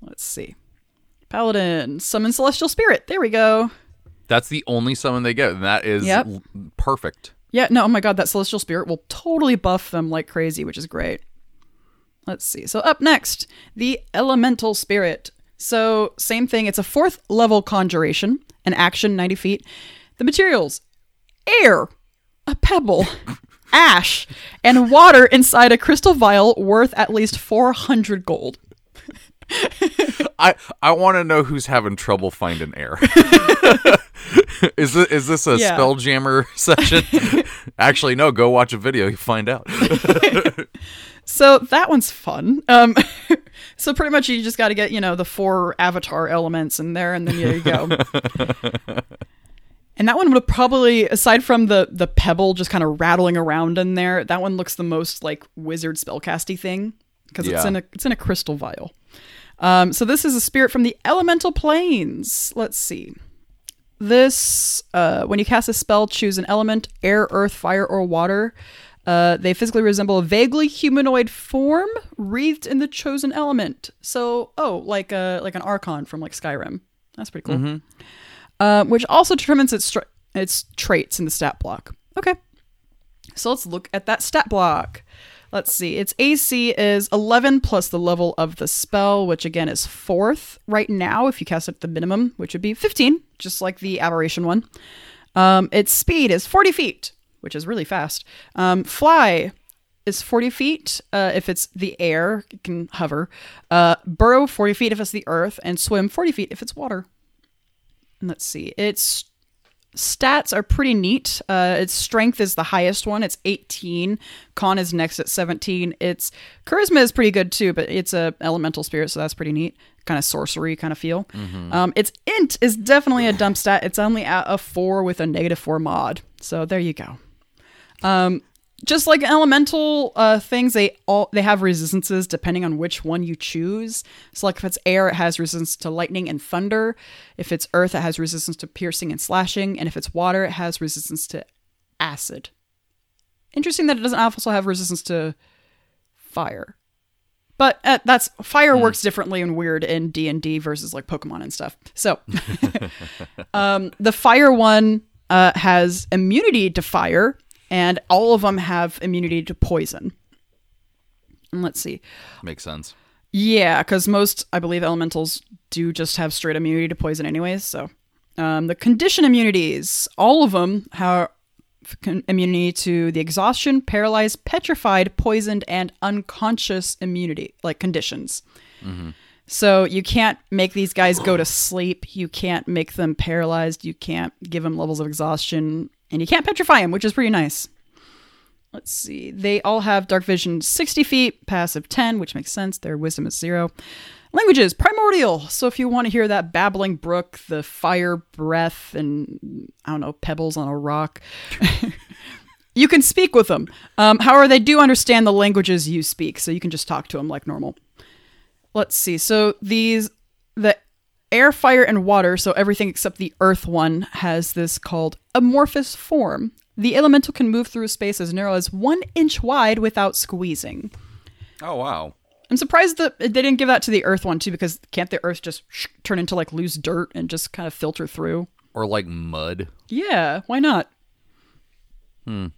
Let's see. Paladin summon celestial spirit. There we go. that's the only summon they get, and that is Yep. l- perfect. Yeah, no, oh my god, that celestial spirit will totally buff them like crazy, which is great. Let's see. So up next, the elemental spirit. So same thing. It's a fourth level conjuration, an action 90 feet. The materials: air, a pebble, ash, and water inside a crystal vial worth at least 400 gold. I I want to know who's having trouble finding air. is this is this a Yeah. spelljammer session? Actually, no. Go watch a video. You find out. So that one's fun. Um, so pretty much you just got to get you know the four avatar elements in there, and then there you go. And that one would probably, aside from the the pebble just kind of rattling around in there, that one looks the most like wizard spellcasty thing because it's in a it's in a crystal vial. Um, so this is a spirit from the elemental planes. Let's see. This, uh, when you cast a spell, choose an element air, earth, fire, or water. Uh, they physically resemble a vaguely humanoid form wreathed in the chosen element. So, oh, like a like an archon from like Skyrim. That's pretty cool. Uh, which also determines its its traits in the stat block. Okay, so let's look at that stat block. Let's see. Its AC is 11 plus the level of the spell, which again is fourth right now if you cast it at the minimum, which would be 15, just like the aberration one. Um, its speed is 40 feet, which is really fast. Um, fly is 40 feet uh, if it's the air, it can hover. Uh, burrow 40 feet if it's the earth, and swim 40 feet if it's water. Let's see. Its stats are pretty neat. Uh, its strength is the highest one. It's 18. Con is next at 17. Its charisma is pretty good too, but it's a elemental spirit, so that's pretty neat. Kind of sorcery kind of feel. Um, its int is definitely a dump stat. It's only at a four with a negative four mod. So there you go. Um, just like elemental uh, things, they all they have resistances depending on which one you choose. So, like if it's air, it has resistance to lightning and thunder. If it's earth, it has resistance to piercing and slashing, and if it's water, it has resistance to acid. Interesting that it doesn't also have resistance to fire. But uh, that's fire works differently and weird in D and D versus like Pokemon and stuff. So, um, the fire one uh, has immunity to fire, and all of them have immunity to poison. And let's see. Makes sense. Yeah, because most, I believe, elementals do just have straight immunity to poison, anyways. So, um, the condition immunities, all of them have immunity to the exhaustion, paralyzed, petrified, poisoned, and unconscious immunity, like conditions. So you can't make these guys go to sleep. You can't make them paralyzed. You can't give them levels of exhaustion, and you can't petrify them, which is pretty nice. Let's see. They all have dark vision 60 feet, passive 10, which makes sense. Their wisdom is zero. Languages, primordial. So if you want to hear that babbling brook, the fire breath, and I don't know, pebbles on a rock, you can speak with them. Um, however, they do understand the languages you speak, so you can just talk to them like normal. Let's see. So these, the air, fire, and water, so everything except the earth one, has this called amorphous form. The elemental can move through space as narrow as one inch wide without squeezing. Oh wow. I'm surprised that they didn't give that to the earth one too, because can't the earth just sh- turn into like loose dirt and just kind of filter through? Or like mud. Yeah, why not? Hmm.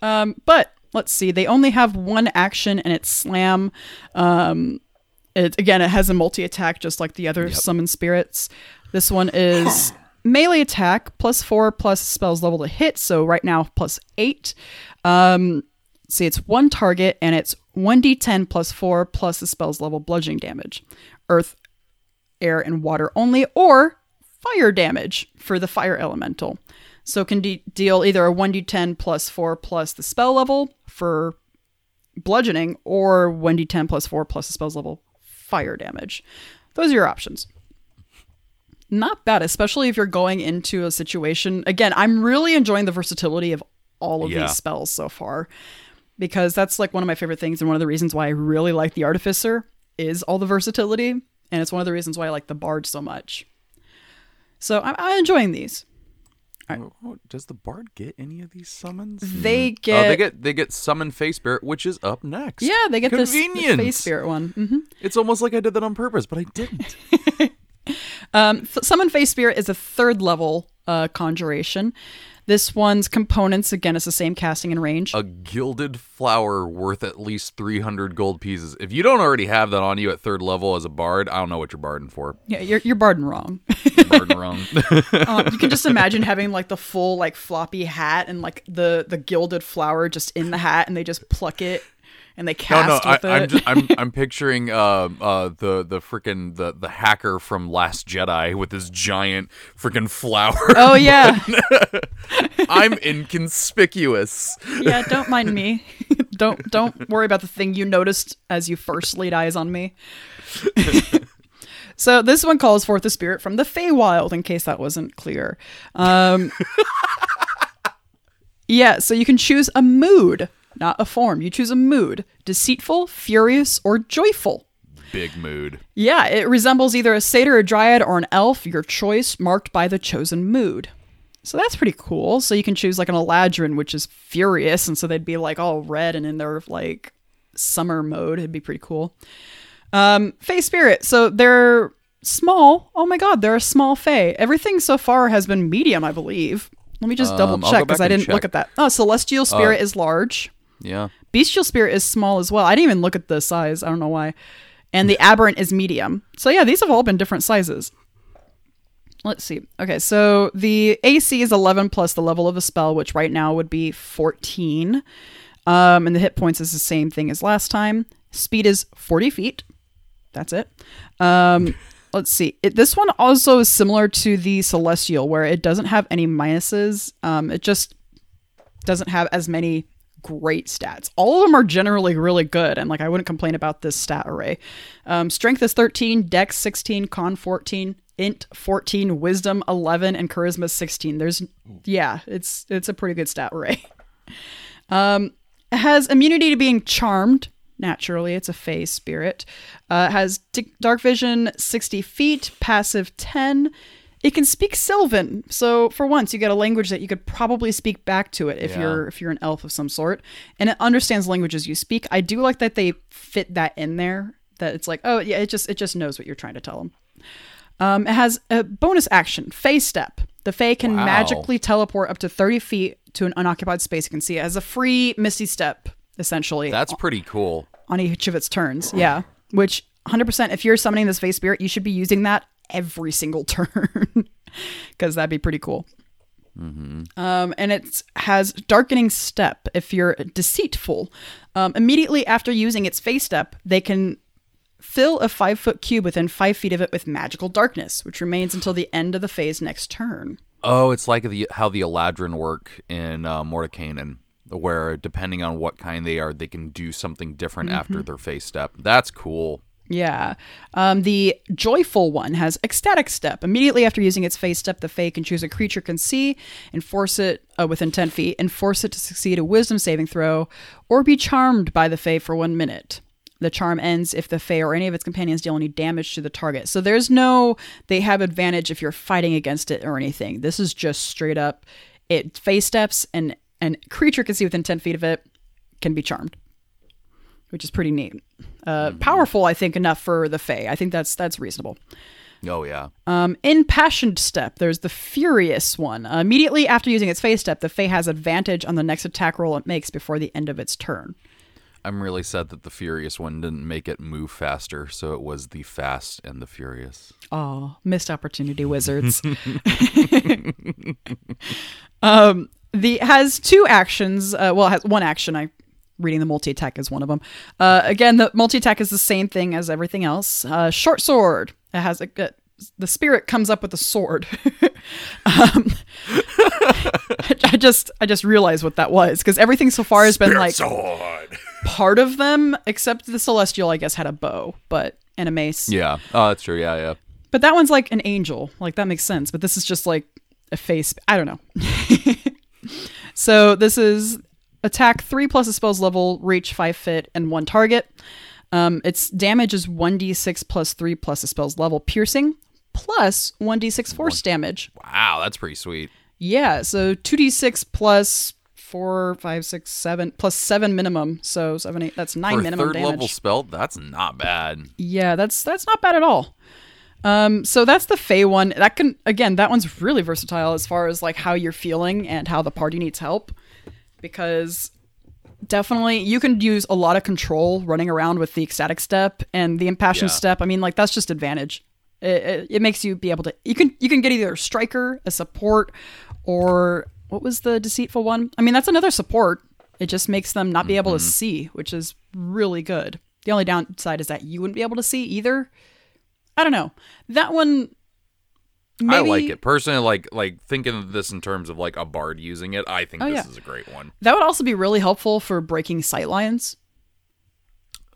Um, but let's see. They only have one action, and it's slam. Um, it again, it has a multi attack just like the other summon spirits. This one is melee attack plus four plus spells level to hit. So right now plus eight. Um, see, it's one target, and it's one d10 plus four plus the spell's level bludgeoning damage. Earth, air, and water only, or fire damage for the fire elemental. So it can de- deal either a 1d10 plus 4 plus the spell level for bludgeoning, or 1d10 plus 4 plus the spell's level fire damage. Those are your options. Not bad, especially if you're going into a situation. Again, I'm really enjoying the versatility of all of Yeah. these spells so far because that's like one of my favorite things and one of the reasons why I really like the artificer is all the versatility and it's one of the reasons why I like the bard so much. So I'm, I'm enjoying these. Oh, does the bard get any of these summons? They Oh, get, they get they get summon Fey spirit, which is up next. yeah, they get this, this convenient. Fey spirit one. hmm It's almost like I did that on purpose, but I didn't. Um, F- Summon Fey Spirit is a third level uh, conjuration. This one's components again it's the same casting and range. a gilded flower worth at least 300 gold pieces. If you don't already have that on you at third level as a bard, I don't know what you're barding for. yeah, you're you're barding wrong. You're barding wrong. um, you can just imagine having like the full like floppy hat and like the the gilded flower just in the hat, and they just pluck it and they no, cast no, I, with it. I'm, just, I'm I'm picturing uh, uh, the the freaking the the hacker from Last Jedi with his giant freaking flower. oh yeah, I'm inconspicuous. yeah. Don't mind me. don't don't worry about the thing you noticed as you first laid eyes on me. so this one calls forth the spirit from the Feywild, in case that wasn't clear. Um, yeah, so you can choose a mood, not a form. You choose a mood: deceitful, furious, or joyful. Big mood. Yeah, it resembles either a satyr, a dryad, or an elf, your choice, marked by the chosen mood. So that's pretty cool. So you can choose like an Eladrin, which is furious, and so they'd be like all red and in their like summer mode. It'd be pretty cool. Um, Fey Spirit. So they're small. Oh my god, they're a small Fey. Everything so far has been medium, I believe. Let me just double Um, check because I didn't look at that. Oh, Celestial Spirit is large. Yeah. Bestial Spirit is small as well. I didn't even look at the size. I don't know why. And the Aberrant is medium. So yeah, these have all been different sizes. Let's see. Okay, so the AC is 11 plus the level of the spell, which right now would be 14. Um, and the hit points is the same thing as last time. Speed is 40 feet. That's it. Um, let's see. It, this one also is similar to the Celestial, where it doesn't have any minuses. Um, it just doesn't have as many great stats. All of them are generally really good, and like I wouldn't complain about this stat array. Um, strength is 13, Dex 16, Con 14, Int 14, Wisdom 11, and Charisma 16. There's yeah, it's it's a pretty good stat array. Um, has immunity to being charmed. Naturally, it's a Fey spirit. Uh, has d- dark vision 60 feet, passive 10. It can speak Sylvan, so for once you get a language that you could probably speak back to it if Yeah. you're if you're an elf of some sort, and it understands languages you speak. I do like that they fit that in there. That it's like, oh yeah, it just it just knows what you're trying to tell them. Um, it has a bonus action, Fey Step. The Fey can Wow. magically teleport up to 30 feet to an unoccupied space. You can see it as a free Misty Step, essentially, That's pretty cool. on each of its turns. Yeah. Which 100%, if you're summoning this Fey Spirit, you should be using that every single turn because that'd be pretty cool. Um, and it has darkening step if you're deceitful. Um, immediately after using its Fey Step, they can fill a five foot cube within five feet of it with magical darkness, which remains until the end of the Fey's next turn. Oh, it's like the how the Eladrin work in uh, Mordenkainen, where depending on what kind they are, they can do something different Mm-hmm. after their Fey Step. That's cool. Yeah. Um, the joyful one has ecstatic step. Immediately after using its Fey Step, the Fae can choose a creature can see and force it uh, within 10 feet and force it to succeed a wisdom saving throw or be charmed by the Fae for one minute. The charm ends if the Fae or any of its companions deal any damage to the target. So there's no, they have advantage if you're fighting against it or anything. This is just straight up, it Fey steps and and creature can see within 10 feet of it can be charmed which is pretty neat. Uh, Powerful, I think, enough for the Fae. I think that's that's reasonable. Oh yeah. Um, impassioned step, there's the furious one. Uh, immediately after using its Fey Step, the Fae has advantage on the next attack roll it makes before the end of its turn. I'm really sad that the Furious one didn't make it move faster, so it was the Fast and the Furious. Oh, missed opportunity, wizards. um, the has two actions. Uh, well, it has one action. I reading the multi attack is one of them. Uh, again, the multi attack is the same thing as everything else. Uh, short sword. It has a good. The spirit comes up with a sword. um, I just I just realized what that was because everything so far has been like sword. part of them, except the celestial. I guess had a bow, but and a mace. Yeah. Oh, that's true. Yeah, yeah. But that one's like an angel. Like that makes sense. But this is just like a face. I don't know. so this is attack three plus a spell's level, reach five fit, and one target. Um, its damage is 1d6 plus 3 plus a spell's level, piercing, plus 1d6 force damage. Wow, that's pretty sweet. Yeah, so 2d6 plus 4, 5, 6, 7, plus 7 minimum. So 7, 8, that's 9 For a minimum third damage. level spell, that's not bad. Yeah, that's that's not bad at all. Um, so that's the Fey one. That can again, that one's really versatile as far as like how you're feeling and how the party needs help. Because definitely you can use a lot of control running around with the ecstatic step and the impassioned Yeah. step. I mean, like that's just advantage. It, it, it makes you be able to you can you can get either a striker, a support, or what was the deceitful one? I mean, that's another support. It just makes them not be able to mm-hmm. see, which is really good. The only downside is that you wouldn't be able to see either. I don't know. That one maybe, I like it personally. Like like thinking of this in terms of like a bard using it. I think Oh, this yeah. is a great one. That would also be really helpful for breaking sight lines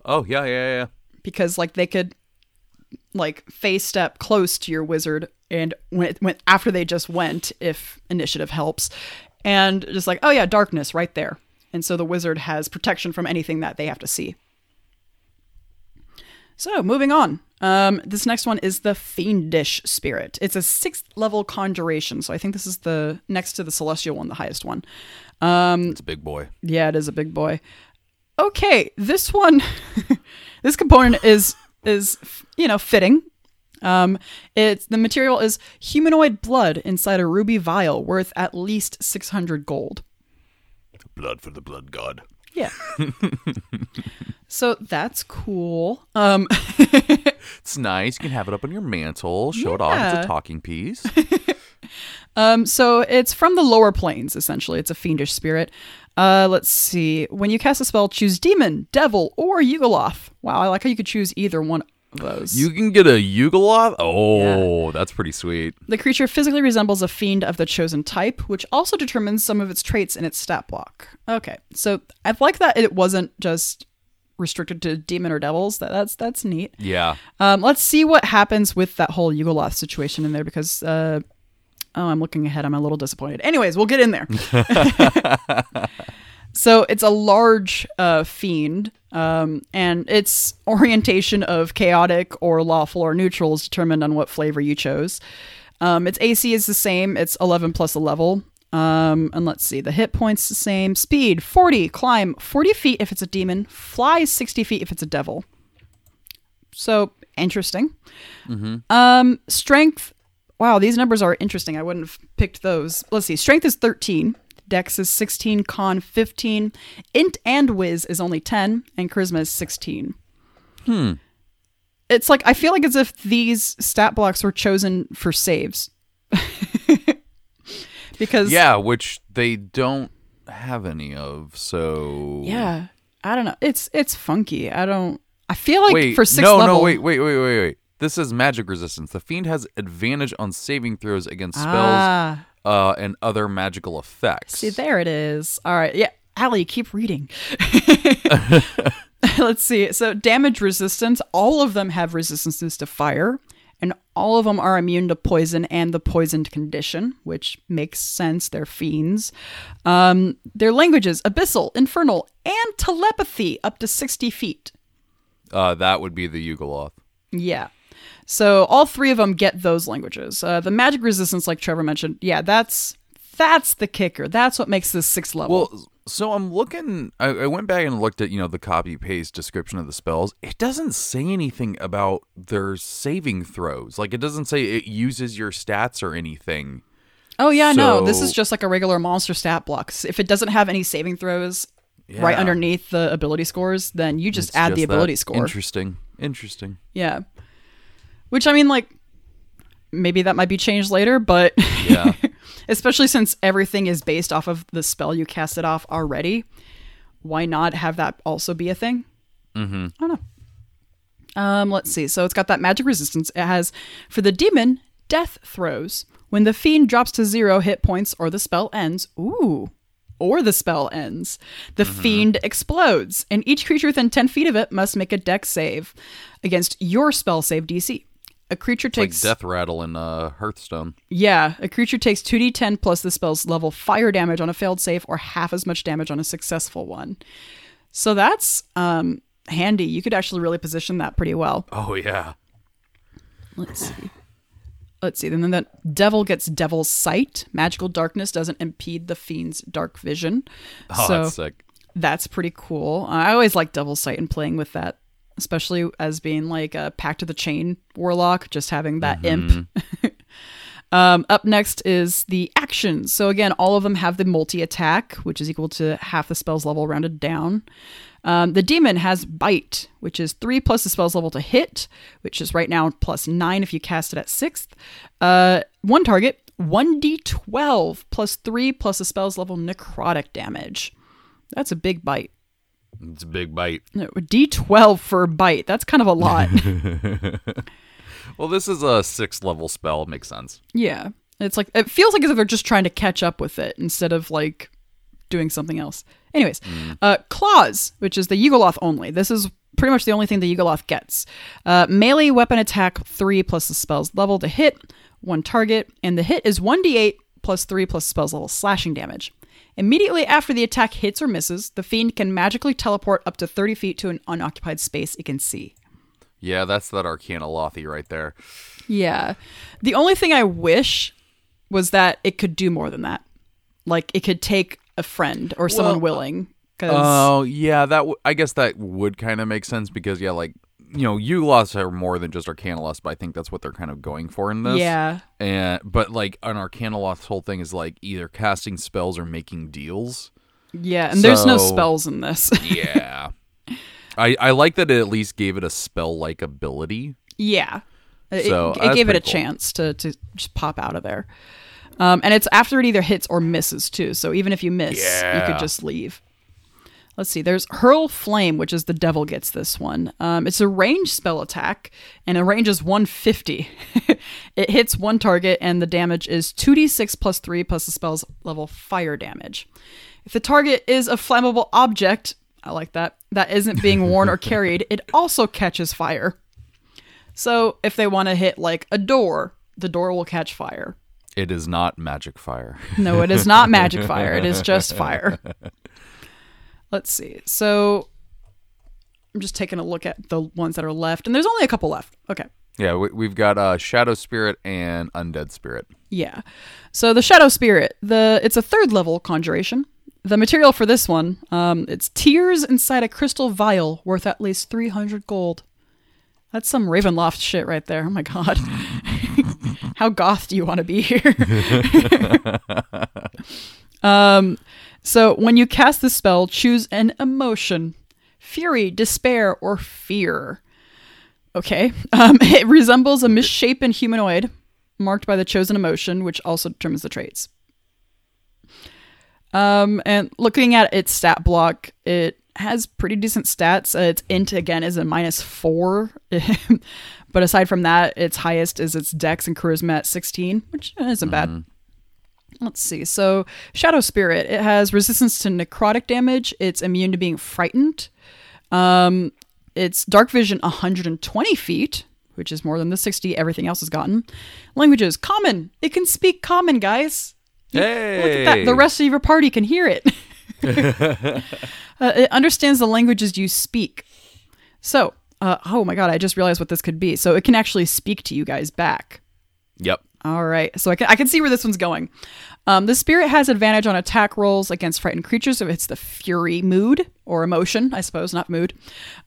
Oh yeah, yeah, yeah. because like they could like Fey step close to your wizard and when, when after they just went if initiative helps and just like oh yeah darkness right there and so the wizard has protection from anything that they have to see so moving on um, this next one is the fiendish spirit it's a sixth level conjuration so i think this is the next to the celestial one the highest one Um, It's a big boy. yeah, it is a big boy. Okay, this one, this component is is you know fitting. Um, it's the material is humanoid blood inside a ruby vial worth at least six hundred gold. Blood for the blood god. Yeah. so that's cool. Um, It's nice. You can have it up on your mantle. Show it off. It's a talking piece. Um, so it's from the lower planes, essentially. It's a fiendish spirit. Uh, let's see. When you cast a spell, choose demon, devil, or Yugoloth. Wow, I like how you could choose either one of those. you can get a Yugoloth. Oh, that's pretty sweet. The creature physically resembles a fiend of the chosen type, which also determines some of its traits in its stat block. Okay, so I like that it wasn't just restricted to demon or devils. That that's that's neat. Yeah. Um, let's see what happens with that whole Yugoloth situation in there because uh, oh, I'm looking ahead. I'm a little disappointed. Anyways, we'll get in there. so it's a large uh, fiend, um, and its orientation of chaotic or lawful or neutral is determined on what flavor you chose. Um, its AC is the same. It's 11 plus a level. Um, and let's see, the hit points the same. Speed 40, climb 40 feet if it's a demon, fly 60 feet if it's a devil. So interesting. Um, strength. Wow, these numbers are interesting. I wouldn't have picked those. Let's see. Strength is 13. Dex is 16. Con 15. Int and Wiz is only 10, and Charisma is 16. Hmm. It's like I feel like as if these stat blocks were chosen for saves. because Yeah, which they don't have any of. So yeah, I don't know. It's it's funky. I don't. I feel like wait, for six no, level. no, wait, wait, wait, wait, wait. This is magic resistance. The fiend has advantage on saving throws against spells Ah, uh, and other magical effects. see, there it is. All right, yeah, Allie, keep reading. Let's see. So damage resistance. All of them have resistances to fire, and all of them are immune to poison and the poisoned condition, which makes sense. They're fiends. Um, their languages: abyssal, infernal, and telepathy, up to sixty feet. Uh, that would be the Yugoloth. Yeah. So all three of them get those languages. Uh, the magic resistance, like Trevor mentioned, yeah, that's that's the kicker. That's what makes this sixth level. Well, So I'm looking. I, I went back and looked at you know the copy paste description of the spells. It doesn't say anything about their saving throws. Like it doesn't say it uses your stats or anything. Oh yeah, no, this is just like a regular monster stat block. If it doesn't have any saving throws right underneath the ability scores, then you just It's add the just that. ability score. Interesting. Interesting. Yeah. Which I mean like maybe that might be changed later, but Yeah. especially since everything is based off of the spell you cast it off already, why not have that also be a thing? Mm-hmm. I don't know. Um, let's see. So it's got that magic resistance. It has for the demon death throws. When the fiend drops to zero hit points or the spell ends, ooh, or the spell ends, the fiend explodes, and each creature within 10 feet of it must make a dex save against your spell save DC. A creature like takes death rattle in uh, Hearthstone. yeah, a creature takes 2d10 plus the spell's level fire damage on a failed save or half as much damage on a successful one. So that's um handy. You could actually really position that pretty well. Oh yeah. Let's see. Let's see. And then the devil gets devil's sight. Magical darkness doesn't impede the fiend's dark vision. Oh, so that's sick. that's pretty cool. I always like devil's sight and playing with that, especially as being like a Pact of the Chain warlock, just having that imp. um, up next is the actions. So again, all of them have the multi attack, which is equal to half the spell's level rounded down. Um, the demon has bite, which is three plus the spell's level to hit, which is right now plus nine if you cast it at sixth. Uh, one target, 1d12 plus three plus the spell's level necrotic damage. That's a big bite. It's a big bite. No, D12 for a bite. That's kind of a lot. Well, this is a sixth level spell. It Makes sense. yeah. It's like, it feels like as if they're just trying to catch up with it instead of like doing something else. Anyways, uh, Claws, which is the Yugoloth only. This is pretty much the only thing the Yugoloth gets. Uh, melee weapon attack 3 plus the spell's level to hit, one target, and the hit is 1d8 plus 3 plus spell's level slashing damage. Immediately after the attack hits or misses, the fiend can magically teleport up to 30 feet to an unoccupied space it can see. Yeah, that's that Arcana Lothi right there. Yeah. The only thing I wish was that it could do more than that. Like it could take a friend or someone Well, uh, willing. Because Oh yeah, that w- I guess that would kind of make sense because yeah, like you know, Yugoloths are more than just Arcanaloths, but I think that's what they're kind of going for in this. yeah, And but like an Arcanaloth's whole thing is like either casting spells or making deals. yeah, and there's no spells in this. Yeah. I, I like that it at least gave it a spell like ability. yeah, it, So, it that's gave it a cool. chance to to just pop out of there. Um, and it's after it either hits or misses too. So even if you miss, you could just leave. Let's see. There's Hurl Flame, which is the devil gets this one. Um, it's a range spell attack, and it ranges 150. it hits one target, and the damage is 2d6 plus 3 plus the spell's level fire damage. If the target is a flammable object, I like that, that isn't being worn or carried, it also catches fire. So if they want to hit like a door, the door will catch fire. It is not magic fire. No, it is not magic fire. It is just fire. Let's see. So I'm just taking a look at the ones that are left, and there's only a couple left. Okay. yeah, we, we've got uh, Shadow Spirit and Undead Spirit. Yeah. So the Shadow Spirit, the it's a third level conjuration. The material for this one, um, it's tears inside a crystal vial worth at least 300 gold. That's some Ravenloft shit right there. Oh my god. How goth do you want to be here? um, so when you cast the spell, choose an emotion fury, despair, or fear. Okay. Um, it resembles a misshapen humanoid marked by the chosen emotion, which also determines the traits. Um, and looking at its stat block, it has pretty decent stats. Uh, its int again is a minus four, but aside from that, its highest is its dex and charisma at 16, which isn't bad. Let's see. So, Shadow Spirit, it has resistance to necrotic damage. It's immune to being frightened. Um, it's dark vision 120 feet, which is more than the 60 everything else has gotten. Languages common. It can speak common, guys. Hey, Look at that. The rest of your party can hear it. uh, it understands the languages you speak. So, uh, oh my god, I just realized what this could be. So it can actually speak to you guys back. Yep. All right. So I can I can see where this one's going. Um, the spirit has advantage on attack rolls against frightened creatures if it's the fury mood or emotion, I suppose, not mood.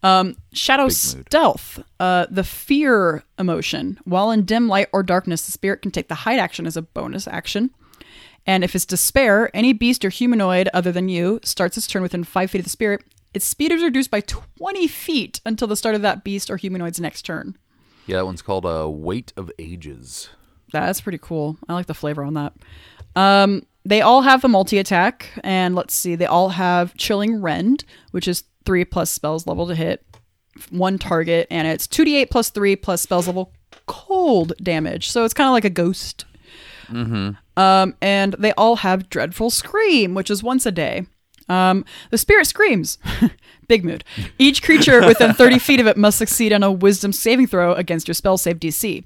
Um, shadow mood. stealth, uh, the fear emotion. While in dim light or darkness, the spirit can take the hide action as a bonus action. And if it's despair, any beast or humanoid other than you starts its turn within five feet of the spirit. Its speed is reduced by 20 feet until the start of that beast or humanoid's next turn. Yeah, that one's called a uh, Weight of Ages. That's pretty cool. I like the flavor on that. Um, they all have the multi attack, and let's see, they all have Chilling Rend, which is three plus spells level to hit one target, and it's 2d8 plus three plus spells level cold damage. So it's kind of like a ghost. Mm-hmm. Um, and they all have Dreadful Scream, which is once a day. Um, the spirit screams. Big mood. Each creature within 30 feet of it must succeed on a wisdom saving throw against your spell save DC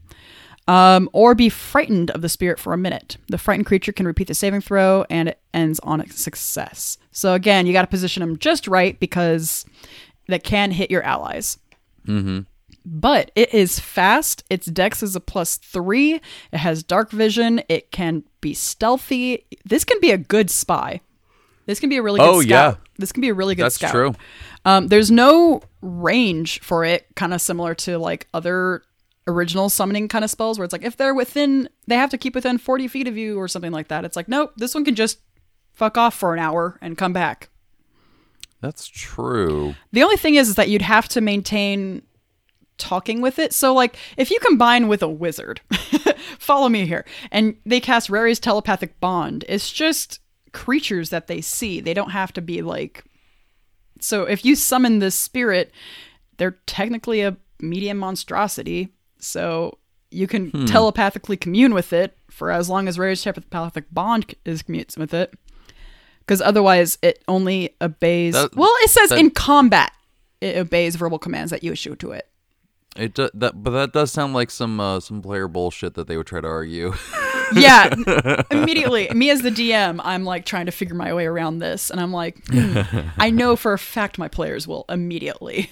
um, or be frightened of the spirit for a minute. The frightened creature can repeat the saving throw and it ends on a success. So again, you got to position them just right because that can hit your allies. Mm-hmm. But it is fast. Its dex is a plus three. It has dark vision. It can be stealthy. This can be a good spy. This can be a really good Oh, scout. yeah. This can be a really good That's scout. true. Um, there's no range for it, kind of similar to like other original summoning kind of spells where it's like if they're within, they have to keep within 40 feet of you or something like that. It's like, nope, this one can just fuck off for an hour and come back. That's true. The only thing is, is that you'd have to maintain talking with it. So, like, if you combine with a wizard, follow me here, and they cast Rary's telepathic bond, it's just creatures that they see. They don't have to be like. So, if you summon this spirit, they're technically a medium monstrosity. So, you can telepathically commune with it for as long as Rary's telepathic bond is commutes with it. Because otherwise, it only obeys. That- well, it says that- in combat, it obeys verbal commands that you issue to it. It do, that, but that does sound like some uh, some player bullshit that they would try to argue. Yeah, immediately. Me as the DM, I'm like trying to figure my way around this, and I'm like, hmm, I know for a fact my players will immediately.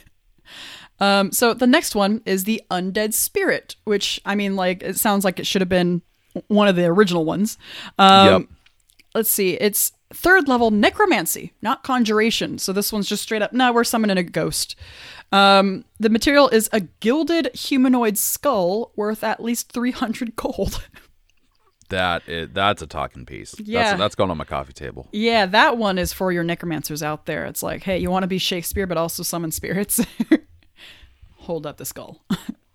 Um, so the next one is the undead spirit, which I mean, like, it sounds like it should have been one of the original ones. Um, Yep. Let's see, it's third level necromancy, not conjuration. So this one's just straight up. No, we're summoning a ghost. Um, the material is a gilded humanoid skull worth at least 300 gold. that is, that's a talking piece. Yeah. that's, that's going on my coffee table. Yeah, that one is for your necromancers out there. It's like, hey, you want to be Shakespeare but also summon spirits? Hold up the skull.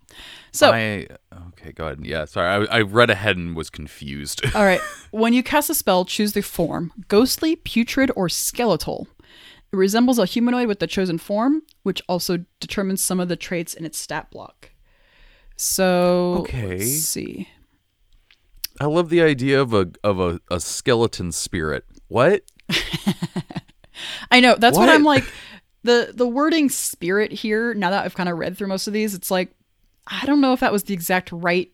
so, I okay, go ahead. Yeah, sorry, I, I read ahead and was confused. all right, when you cast a spell, choose the form ghostly, putrid, or skeletal. It resembles a humanoid with the chosen form, which also determines some of the traits in its stat block. So, Okay. let's see. I love the idea of a of a, a skeleton spirit. What? I know that's what, What? I'm like. The the wording spirit here. Now that I've kind of read through most of these, it's like I don't know if that was the exact right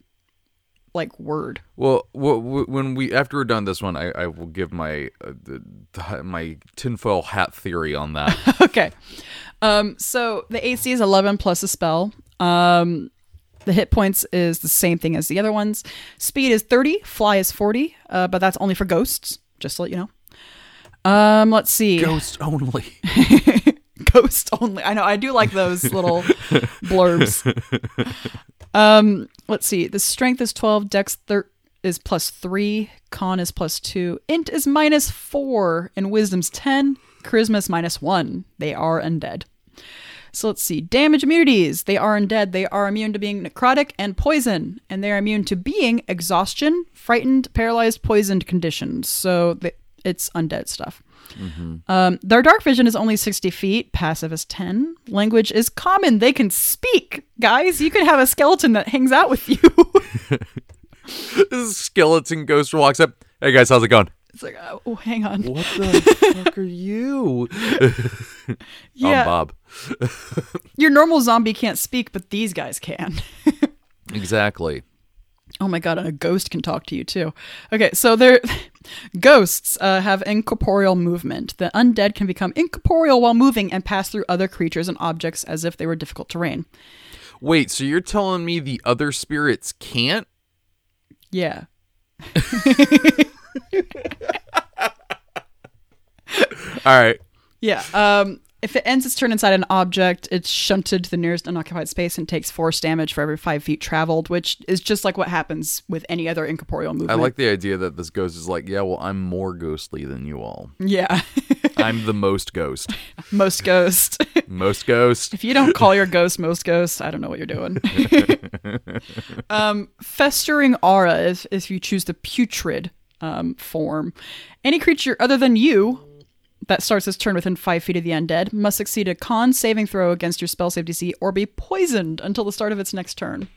like word. Well, when we after we're done this one, I, I will give my uh, my tinfoil hat theory on that. okay. Um, so the AC is 11 plus a spell. Um, the hit points is the same thing as the other ones. Speed is 30, fly is 40, uh, but that's only for ghosts, just to let you know. Um, let's see. Ghost only. Ghost only. I know, I do like those little blurbs. Um, let's see. The strength is 12, dex thir- is plus 3, con is plus 2, int is minus 4, and wisdom's 10, charisma is minus 1. They are undead. So let's see. Damage immunities. They are undead. They are immune to being necrotic and poison, and they are immune to being exhaustion, frightened, paralyzed, poisoned conditions. So it's undead stuff. Um, their dark vision is only 60 feet. Passive is 10. Language is common. They can speak. Guys, you can have a skeleton that hangs out with you. this skeleton ghost walks up. Hey guys, how's it going? it's like, oh, oh, hang on. What the fuck are you? Yeah. I'm Bob. Your normal zombie can't speak, but these guys can. Exactly. Oh my god, and a ghost can talk to you too. Okay, so they're ghosts uh, have incorporeal movement. The undead can become incorporeal while moving and pass through other creatures and objects as if they were difficult terrain. Wait, so you're telling me the other spirits can't? Yeah. All right. Yeah. Um, if it ends its turn inside an object, it's shunted to the nearest unoccupied space and takes force damage for every five feet traveled, which is just like what happens with any other incorporeal movement. I like the idea that this ghost is like, yeah, well, I'm more ghostly than you all. Yeah. I'm the most ghost. most ghost. Most ghost. if you don't call your ghost most ghost, I don't know what you're doing. um, festering aura is if you choose the putrid um, form. Any creature other than you that starts its turn within five feet of the undead must succeed a con saving throw against your spell save DC or be poisoned until the start of its next turn.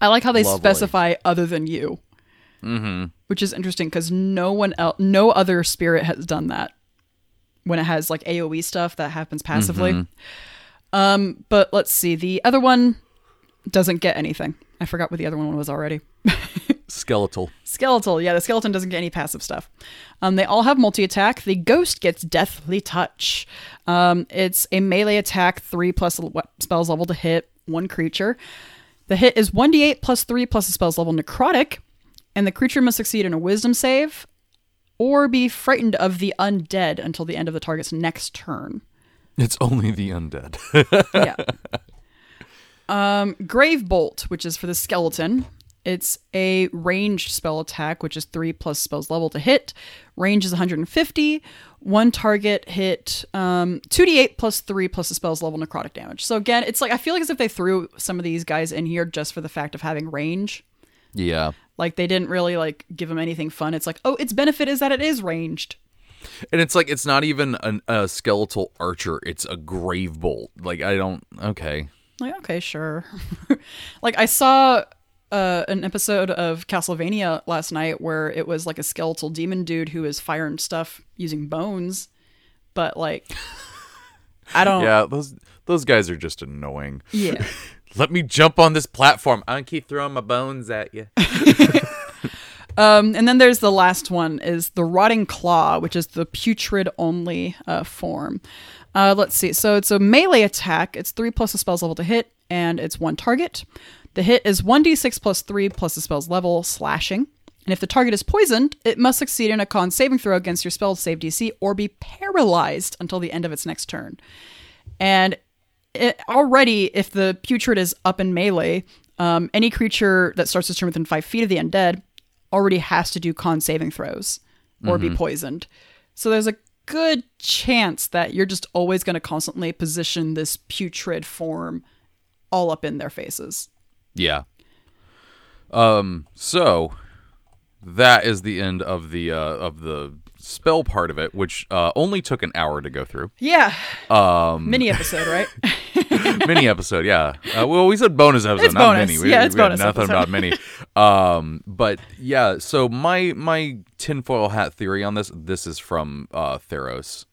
I like how they Lovely. specify other than you, mm-hmm. which is interesting because no one else, no other spirit has done that when it has like AOE stuff that happens passively. Um, but let's see, the other one doesn't get anything. I forgot what the other one was already. Skeletal. Skeletal, yeah, the skeleton doesn't get any passive stuff. Um, they all have multi attack. The ghost gets Deathly Touch. Um, it's a melee attack, three plus spells level to hit one creature. The hit is 1d8 plus three plus the spell's level necrotic, and the creature must succeed in a wisdom save or be frightened of the undead until the end of the target's next turn. It's only the undead. yeah. Um, Grave Bolt, which is for the skeleton. It's a ranged spell attack, which is three plus spells level to hit. Range is 150. One target hit um, 2d8 plus three plus the spell's level necrotic damage. So again, it's like I feel like as if they threw some of these guys in here just for the fact of having range. yeah. Like they didn't really like give them anything fun. It's like, oh, its benefit is that it is ranged. And it's like it's not even an, a skeletal archer; it's a grave bolt. Like I don't. Okay. Like, okay, sure. like I saw uh, an episode of Castlevania last night where it was like a skeletal demon dude who was firing stuff using bones, but like I don't. Yeah, those those guys are just annoying. Yeah. Let me jump on this platform. I don't keep throwing my bones at you. Um, and then there's the last one is the rotting claw, which is the putrid only uh, form. Uh, let's see. So it's a melee attack. It's three plus the spell's level to hit, and it's one target. The hit is 1d6 plus 3 plus the spell's level, slashing. And if the target is poisoned, it must succeed in a con saving throw against your spell save DC or be paralyzed until the end of its next turn. And it, already, if the putrid is up in melee, um, any creature that starts its turn within five feet of the undead already has to do con saving throws or be poisoned. So there's a good chance that you're just always going to constantly position this putrid form all up in their faces. Yeah. Um. So that is the end of the uh, of the spell part of it, which uh, only took an hour to go through. Yeah. Um, Mini episode, right? mini episode, yeah. Uh, well, we said bonus episode, It's not bonus. mini. We, Yeah, it's we bonus Nothing episode. about mini. Um, but yeah. So my my tinfoil hat theory on this. This is from uh, Theros.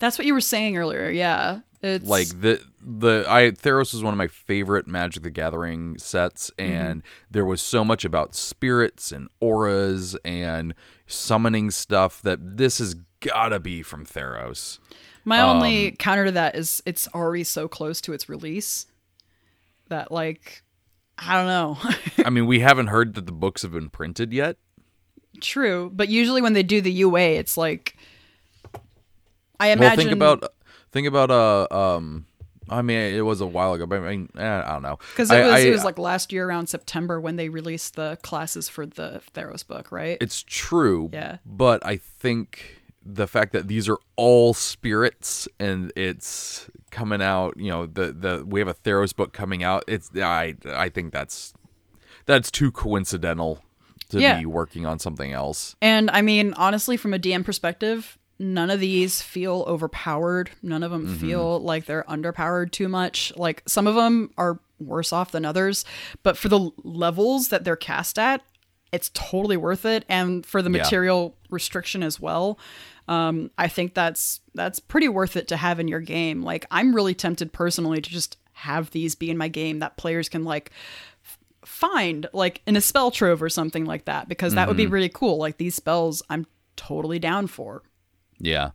That's what you were saying earlier. Yeah. It's like the the I Theros is one of my favorite Magic the Gathering sets, Mm-hmm. and there was so much about spirits and auras and summoning stuff that this has gotta be from Theros. my um, only counter to that is it's already so close to its release that like I don't know. I mean, we haven't heard that the books have been printed yet. True, but usually when they do the UA, it's like I imagine. Well, think about think about uh um. I mean, it was a while ago, but I mean, eh, I don't know. because it was I- it was like last year around September when they released the classes for the Theros book, right? It's true. Yeah. But I think the fact that these are all spirits and it's coming out, you know, the the we have a Theros book coming out. It's I I think that's that's too coincidental to Yeah. be working on something else. And I mean, honestly, from a DM perspective, none of these feel overpowered. None of them Mm-hmm. feel like they're underpowered too much. Like some of them are worse off than others, but for the levels that they're cast at, it's totally worth it. And for the Yeah. material restriction as well, um, I think that's that's pretty worth it to have in your game. Like I'm really tempted personally to just have these be in my game that players can like find like in a spell trove or something like that because that would Mm-hmm. be really cool like these spells i'm totally down for Yeah.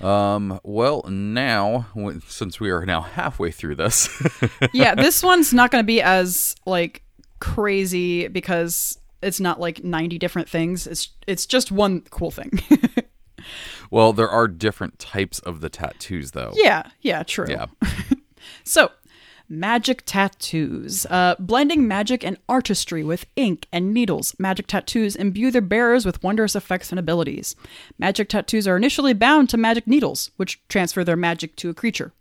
Um. Well, now since we are now halfway through this, yeah this one's not going to be as like crazy because it's not like 90 different things. It's it's just one cool thing. Well, there are different types of the tattoos, though. yeah, yeah, true. Yeah. So, magic tattoos. Uh, blending magic and artistry with ink and needles, magic tattoos imbue their bearers with wondrous effects and abilities. Magic tattoos are initially bound to magic needles, which transfer their magic to a creature.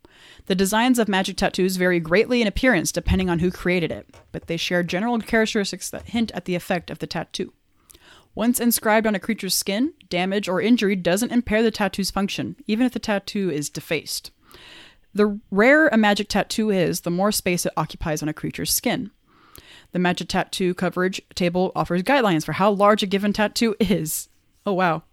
The designs of magic tattoos vary greatly in appearance depending on who created it, but they share general characteristics that hint at the effect of the tattoo. Once inscribed on a creature's skin, damage or injury doesn't impair the tattoo's function, even if the tattoo is defaced. The rarer a magic tattoo is, the more space it occupies on a creature's skin. The magic tattoo coverage table offers guidelines for how large a given tattoo is. Oh, wow.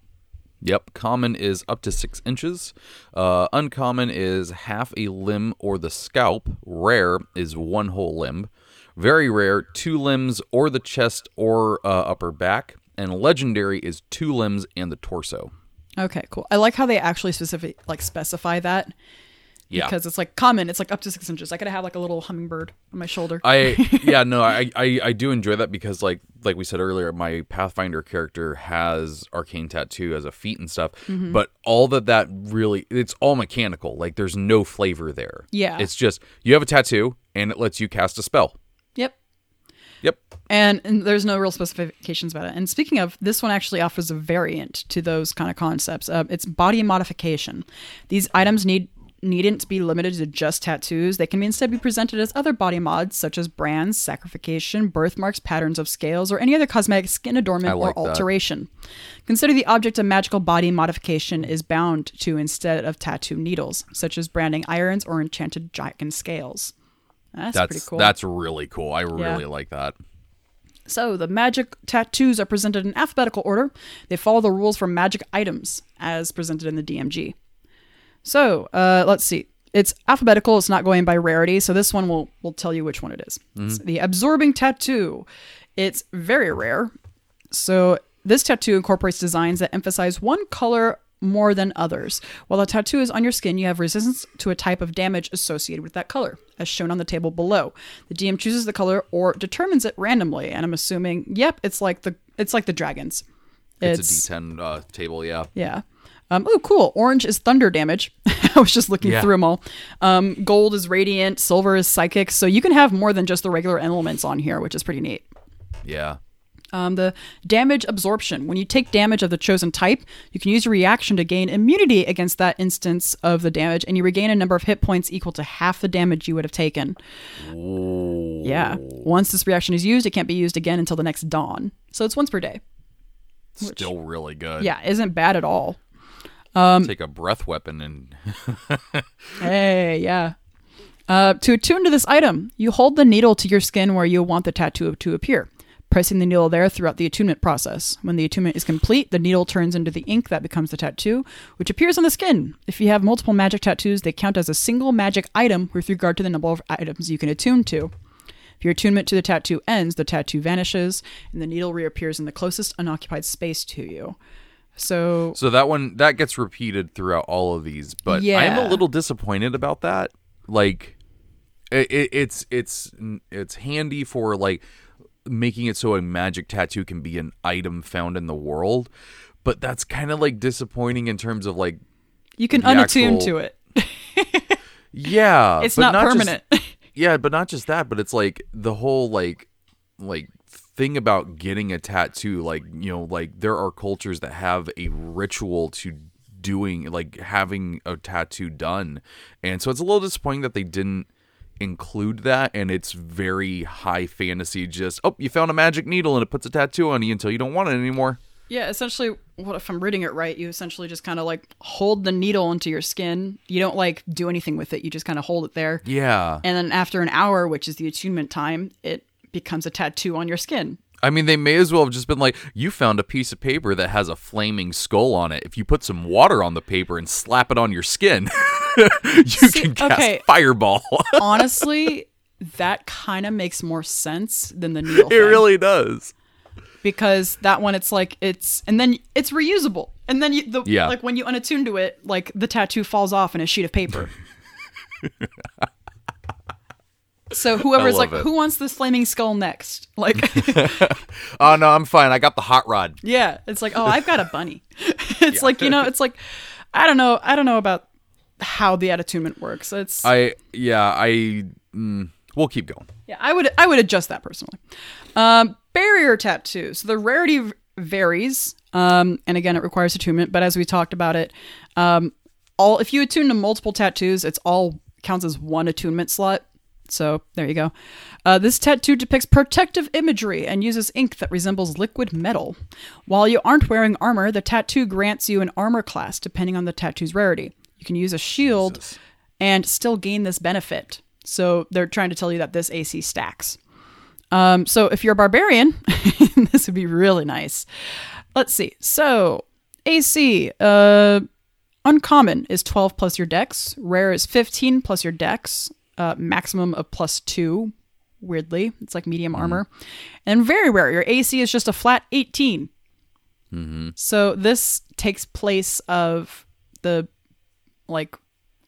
Yep. Common is up to six inches. Uh, uncommon is half a limb or the scalp. Rare is one whole limb. Very rare, two limbs or the chest or uh, upper back. And legendary is two limbs and the torso. Okay, cool. I like how they actually specific like specify that Yeah. because it's like common. It's like up to six inches. I gotta have like a little hummingbird on my shoulder. I yeah no I, I I do enjoy that because like like we said earlier my Pathfinder character has arcane tattoo as a feat and stuff Mm-hmm. but all that that really it's all mechanical like there's no flavor there Yeah. it's just you have a tattoo and it lets you cast a spell yep. yep And, and there's no real specifications about it. And speaking of, this one actually offers a variant to those kind of concepts. Uh, it's body modification. These items need needn't be limited to just tattoos. They can instead be presented as other body mods, such as brands, sacrification, birthmarks, patterns of scales, or any other cosmetic skin adornment like or that. alteration. Consider the object of magical body modification is bound to instead of tattoo needles, such as branding irons or enchanted dragon scales. That's, that's pretty cool. that's really cool I really like that So, the magic tattoos are presented in alphabetical order. They follow the rules for magic items as presented in the DMG. So, uh, let's see. It's alphabetical, it's not going by rarity, so this one will, will tell you which one it is. It's the absorbing tattoo. It's very rare. So, this tattoo incorporates designs that emphasize one color more than others. While the tattoo is on your skin, you have resistance to a type of damage associated with that color, as shown on the table below. The DM chooses the color or determines it randomly, and I'm assuming, yep, it's like the it's like the dragons. it's, a d10 uh, table yeah Yeah. Um, oh, cool. Orange is thunder damage. I was just looking Yeah. through them all. Um, gold is radiant. Silver is psychic. So you can have more than just the regular elements on here, which is pretty neat. yeah Um, the damage absorption. When you take damage of the chosen type, you can use your reaction to gain immunity against that instance of the damage, and you regain a number of hit points equal to half the damage you would have taken. Ooh. Yeah. Once this reaction is used, it can't be used again until the next dawn. So it's once per day. still really good Yeah, isn't bad at all. Take a breath weapon and Hey, yeah. Uh, to attune to this item, you hold the needle to your skin where you want the tattoo to appear, pressing the needle there throughout the attunement process. When the attunement is complete, the needle turns into the ink that becomes the tattoo, which appears on the skin. If you have multiple magic tattoos, they count as a single magic item with regard to the number of items you can attune to. If your attunement to the tattoo ends, the tattoo vanishes, and the needle reappears in the closest unoccupied space to you. So, So that one that gets repeated throughout all of these, but yeah. I am a little disappointed about that. Like, it, it, it's it's it's handy for like making it so a magic tattoo can be an item found in the world, but that's kind of like disappointing in terms of like, you can unattune actual- to it. yeah, It's not, just- permanent. yeah, but not just that, but it's like the whole like like thing about getting a tattoo like, you know, like there are cultures that have a ritual to doing like having a tattoo done. And so it's a little disappointing that they didn't include that and it's very high fantasy just oh you found a magic needle and it puts a tattoo on you until you don't want it anymore Yeah, essentially, what if I'm reading it right? You essentially just kind of like hold the needle into your skin. You don't like do anything with it. You just kind of hold it there. yeah And then after an hour, which is the attunement time, it becomes a tattoo on your skin. I mean, they may as well have just been like, you found a piece of paper that has a flaming skull on it. If you put some water on the paper and slap it on your skin, you can cast okay. fireball. Honestly, that kind of makes more sense than the needle. it thing. really does. because that one it's like it's and then it's reusable. And then you the Yeah. like when you unattune to it, like the tattoo falls off in a sheet of paper. So whoever's like, it. who wants this flaming skull next? Like, Oh no, I'm fine. I got the hot rod. yeah, it's like, oh, I've got a bunny. it's like you know, it's like, I don't know, I don't know about how the attunement works. It's I yeah, I mm, we'll keep going. Yeah, I would I would adjust that personally. Um, barrier tattoo. So the rarity v- varies, um, and again, it requires attunement. But as we talked about it, um, all if you attune to multiple tattoos, it's all counts as one attunement slot. So there you go. Uh, this tattoo depicts protective imagery and uses ink that resembles liquid metal. While you aren't wearing armor, the tattoo grants you an armor class depending on the tattoo's rarity. You can use a shield Jesus. and still gain this benefit. So they're trying to tell you that this AC stacks. Um, so if you're a barbarian, this would be really nice. Let's see. So AC, uh, uncommon is 12 plus your dex. Rare is 15 plus your dex. Uh, maximum of plus two. Weirdly, it's like medium armor. And very rare, your AC is just a flat 18. So this takes place of the like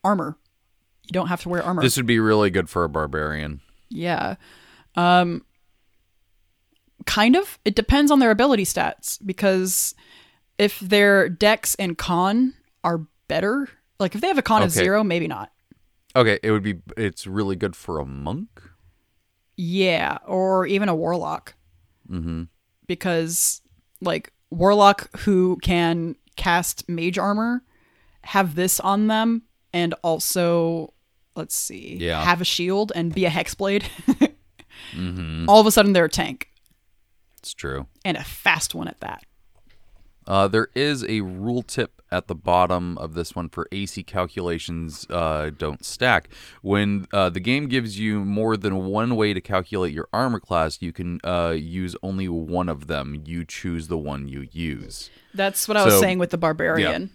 armor. You don't have to wear armor. This would be really good for a barbarian. Yeah. Um kind of. It depends on their ability stats because if their dex and con are better, like if they have a con of 0, maybe not. Okay, it would be it's really good for a monk. Yeah, or even a warlock. Mhm. Because like warlock who can cast mage armor have this on them and also let's see, Yeah. have a shield and be a hexblade. Mhm. All of a sudden they're a tank It's true. and a fast one at that. Uh, there is a rule tip at the bottom of this one for AC calculations uh, don't stack. When uh, the game gives you more than one way to calculate your armor class, you can uh, use only one of them. You choose the one you use. That's what I was So- saying with the barbarian.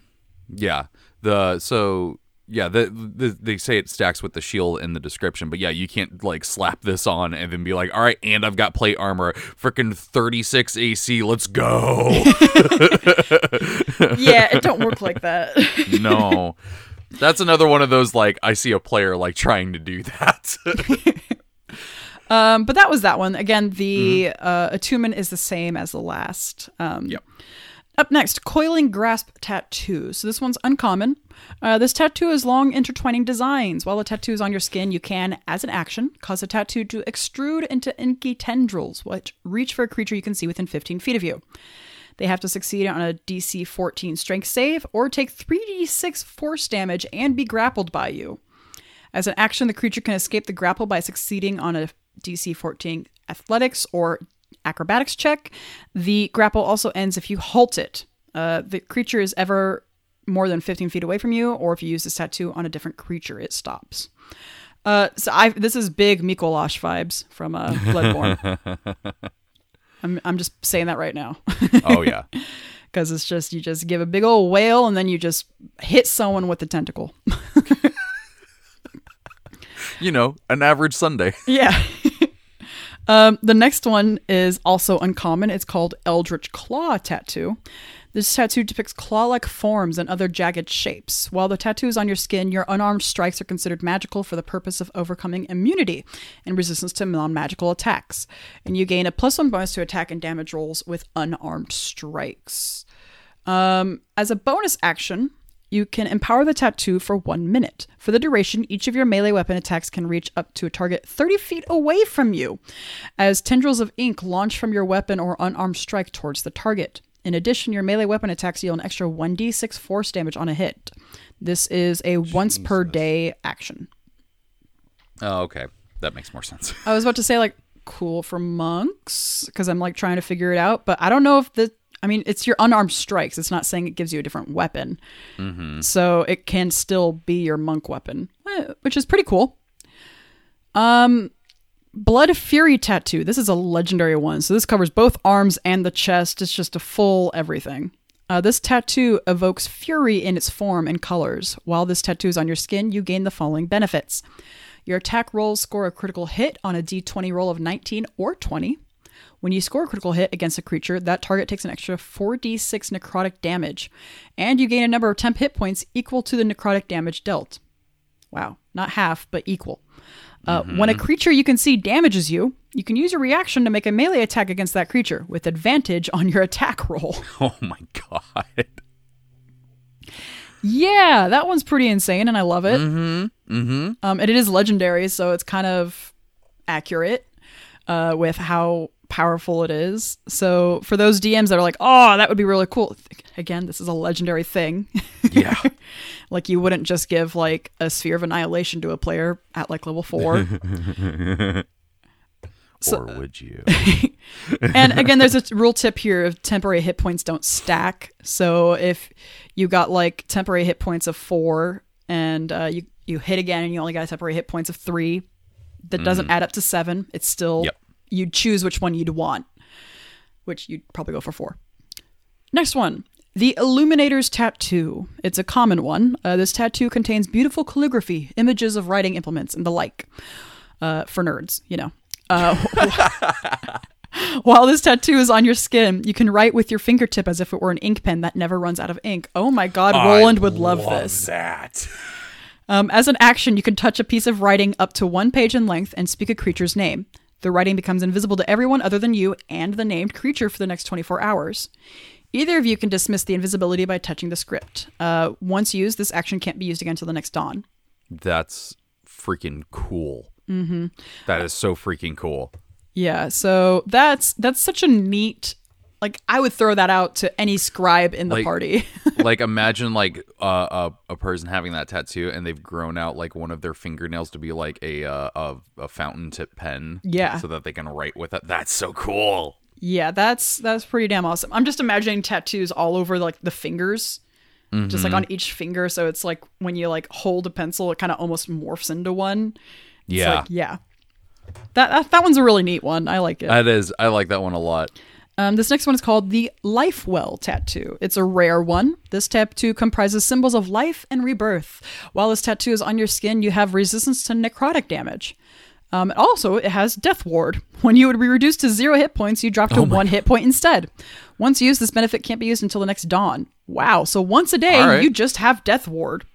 Yeah. The so yeah, the, the they say it stacks with the shield in the description, but yeah, you can't like slap this on and then be like, "All right, and I've got plate armor, freaking 36 AC, let's go." Yeah, it don't work like that. no. That's another one of those like I see a player like trying to do that. um, but that was that one. Again, the uh, attunement is the same as the last. Um, Yep. Up next, coiling grasp tattoo. So this one's uncommon. Uh, this tattoo is long intertwining designs. While the tattoo is on your skin, you can, as an action, cause a tattoo to extrude into inky tendrils, which reach for a creature you can see within 15 feet of you. They have to succeed on a DC 14 strength save or take 3d6 force damage and be grappled by you. As an action, the creature can escape the grapple by succeeding on a DC 14 athletics or acrobatics check. The grapple also ends if you halt it. Uh, the creature is ever more than 15 feet away from you, or if you use this tattoo on a different creature, it stops. Uh, so I this is big Micolash vibes from uh, Bloodborne. I'm I'm just saying that right now oh yeah. because it's just you just give a big old wail and then you just hit someone with the tentacle. You know, an average Sunday. Yeah. Um, the next one is also uncommon. It's called Eldritch Claw Tattoo. This tattoo depicts claw like forms and other jagged shapes. While the tattoo is on your skin, your unarmed strikes are considered magical for the purpose of overcoming immunity and resistance to non magical attacks. And you gain a plus one bonus to attack and damage rolls with unarmed strikes. Um, as a bonus action, you can empower the tattoo for one minute. For the duration, each of your melee weapon attacks can reach up to a target 30 feet away from you, as tendrils of ink launch from your weapon or unarmed strike towards the target. In addition, your melee weapon attacks deal an extra 1d6 force damage on a hit. This is a once per day action. Oh, okay. That makes more sense. I was about to say, like, cool for monks, because I'm like trying to figure it out, but I don't know if the. I mean, it's your unarmed strikes. It's not saying it gives you a different weapon. So it can still be your monk weapon, eh, which is pretty cool. Um, Blood Fury Tattoo. This is a legendary one. So this covers both arms and the chest. It's just a full everything. Uh, this tattoo evokes fury in its form and colors. While this tattoo is on your skin, you gain the following benefits. Your attack rolls score a critical hit on a d20 roll of 19 or 20. When you score a critical hit against a creature, that target takes an extra 4d6 necrotic damage, and you gain a number of temp hit points equal to the necrotic damage dealt. Wow, not half, but equal. Uh, When a creature you can see damages you, you can use your reaction to make a melee attack against that creature with advantage on your attack roll. Oh my god. yeah, that one's pretty insane, and I love it. Mm-hmm. Mm-hmm. Um, and it is legendary, so it's kind of accurate uh, with how powerful it is. So for those DMs that are like, "Oh, that would be really cool," again, this is a legendary thing. Yeah. like you wouldn't just give like a sphere of annihilation to a player at like level four. So- or would you? and again, there's a rule tip here of temporary hit points don't stack. So if you got like temporary hit points of four and uh, you, you hit again and you only got temporary hit points of three, that doesn't add up to seven. It's still, Yep. You'd choose which one you'd want, which you'd probably go for four. Next one. The Illuminator's Tattoo. It's a common one. Uh, this tattoo contains beautiful calligraphy, images of writing implements, and the like. Uh, for nerds, you know. Uh, while this tattoo is on your skin, you can write with your fingertip as if it were an ink pen that never runs out of ink. Oh my god, Roland would love, this. That. Um, as an action, you can touch a piece of writing up to one page in length and speak a creature's name. The writing becomes invisible to everyone other than you and the named creature for the next 24 hours. Either of you can dismiss the invisibility by touching the script. Uh, once used, this action can't be used again until the next dawn. That's freaking cool. Mm-hmm. is so freaking cool. Yeah, so that's that's such a neat. Like I would throw that out to any scribe in the Like- party. like imagine like uh, a a person having that tattoo and they've grown out like one of their fingernails to be like a uh, a, a fountain tip pen. Yeah. So that they can write with it. That's so cool. yeah, that's that's pretty damn awesome. I'm just imagining tattoos all over like the fingers. Just like on each finger, so it's like when you like hold a pencil, it kind of almost morphs into one. It's Yeah. like, yeah. That, that that one's a really neat one. I like it. That is. I like that one a lot. Um, this next one is called the Lifewell tattoo. It's a rare one. This tattoo comprises symbols of life and rebirth. While this tattoo is on your skin, you have resistance to necrotic damage. Um, also, it has Death Ward. When you would be reduced to zero hit points, you drop to one hit point instead. Once used, this benefit can't be used until the next dawn. Wow! So once a day, right. you just have Death Ward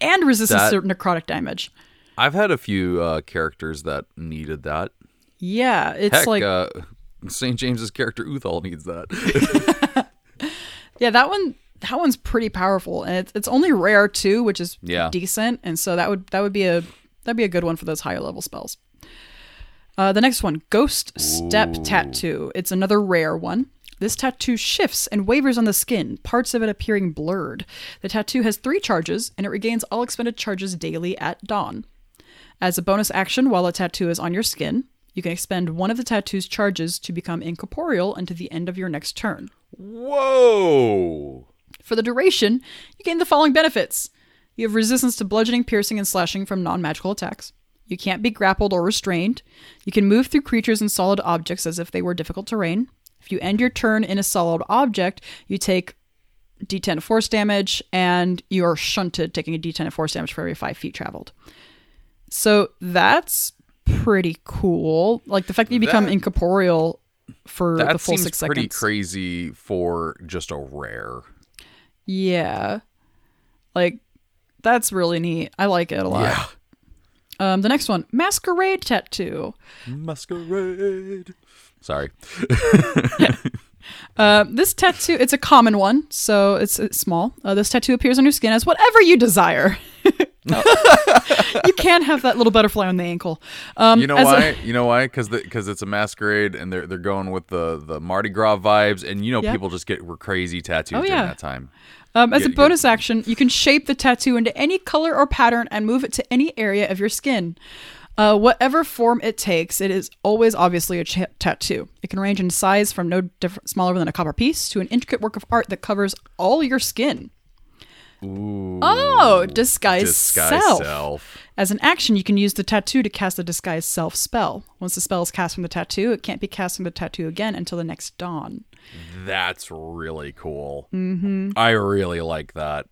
and resistance That- to necrotic damage. I've had a few uh, characters that needed that. Yeah, it's Heck, like uh, St. James's character Uthal needs that. Yeah, that one that one's pretty powerful, and it's it's only rare too, which is Yeah. decent. And so that would that would be a that'd be a good one for those higher level spells. Uh, the next one, Ghost Step Tattoo. It's another rare one. This tattoo shifts and wavers on the skin, parts of it appearing blurred. The tattoo has three charges, and it regains all expended charges daily at dawn. As a bonus action, while a tattoo is on your skin, you can expend one of the tattoo's charges to become incorporeal until the end of your next turn. Whoa! For the duration, you gain the following benefits. You have resistance to bludgeoning, piercing, and slashing from non magical attacks. You can't be grappled or restrained. You can move through creatures and solid objects as if they were difficult terrain. If you end your turn in a solid object, you take d10 of force damage, and you are shunted, taking a d10 of force damage for every five feet traveled. So that's pretty cool. Like the fact that you become That- incorporeal for the full seems six pretty crazy for just a rare. Yeah. Like that's really neat. I like it a lot. Yeah. Um the next one, masquerade tattoo. Masquerade. Sorry. Uh, this tattoo, it's a common one, so it's, it's small. Uh, this tattoo appears on your skin as whatever you desire. You can't have that little butterfly on the ankle. Um, You know as a- why? you know why? Because because it's a masquerade, and they're they're going with the the Mardi Gras vibes, and you know Yeah. people just get crazy tattoos Oh, during yeah. that time. Um, as a Get- get- bonus action, you can shape the tattoo into any color or pattern and move it to any area of your skin. Uh, whatever form it takes, it is always obviously a tattoo. It can range in size from no different, smaller than a copper piece to an intricate work of art that covers all your skin. Ooh. Oh, disguise, Disguise self. self. As an action, you can use the tattoo to cast the disguise self spell. Once the spell is cast from the tattoo, it can't be cast from the tattoo again until the next dawn. That's really cool. Mm-hmm. I really like that.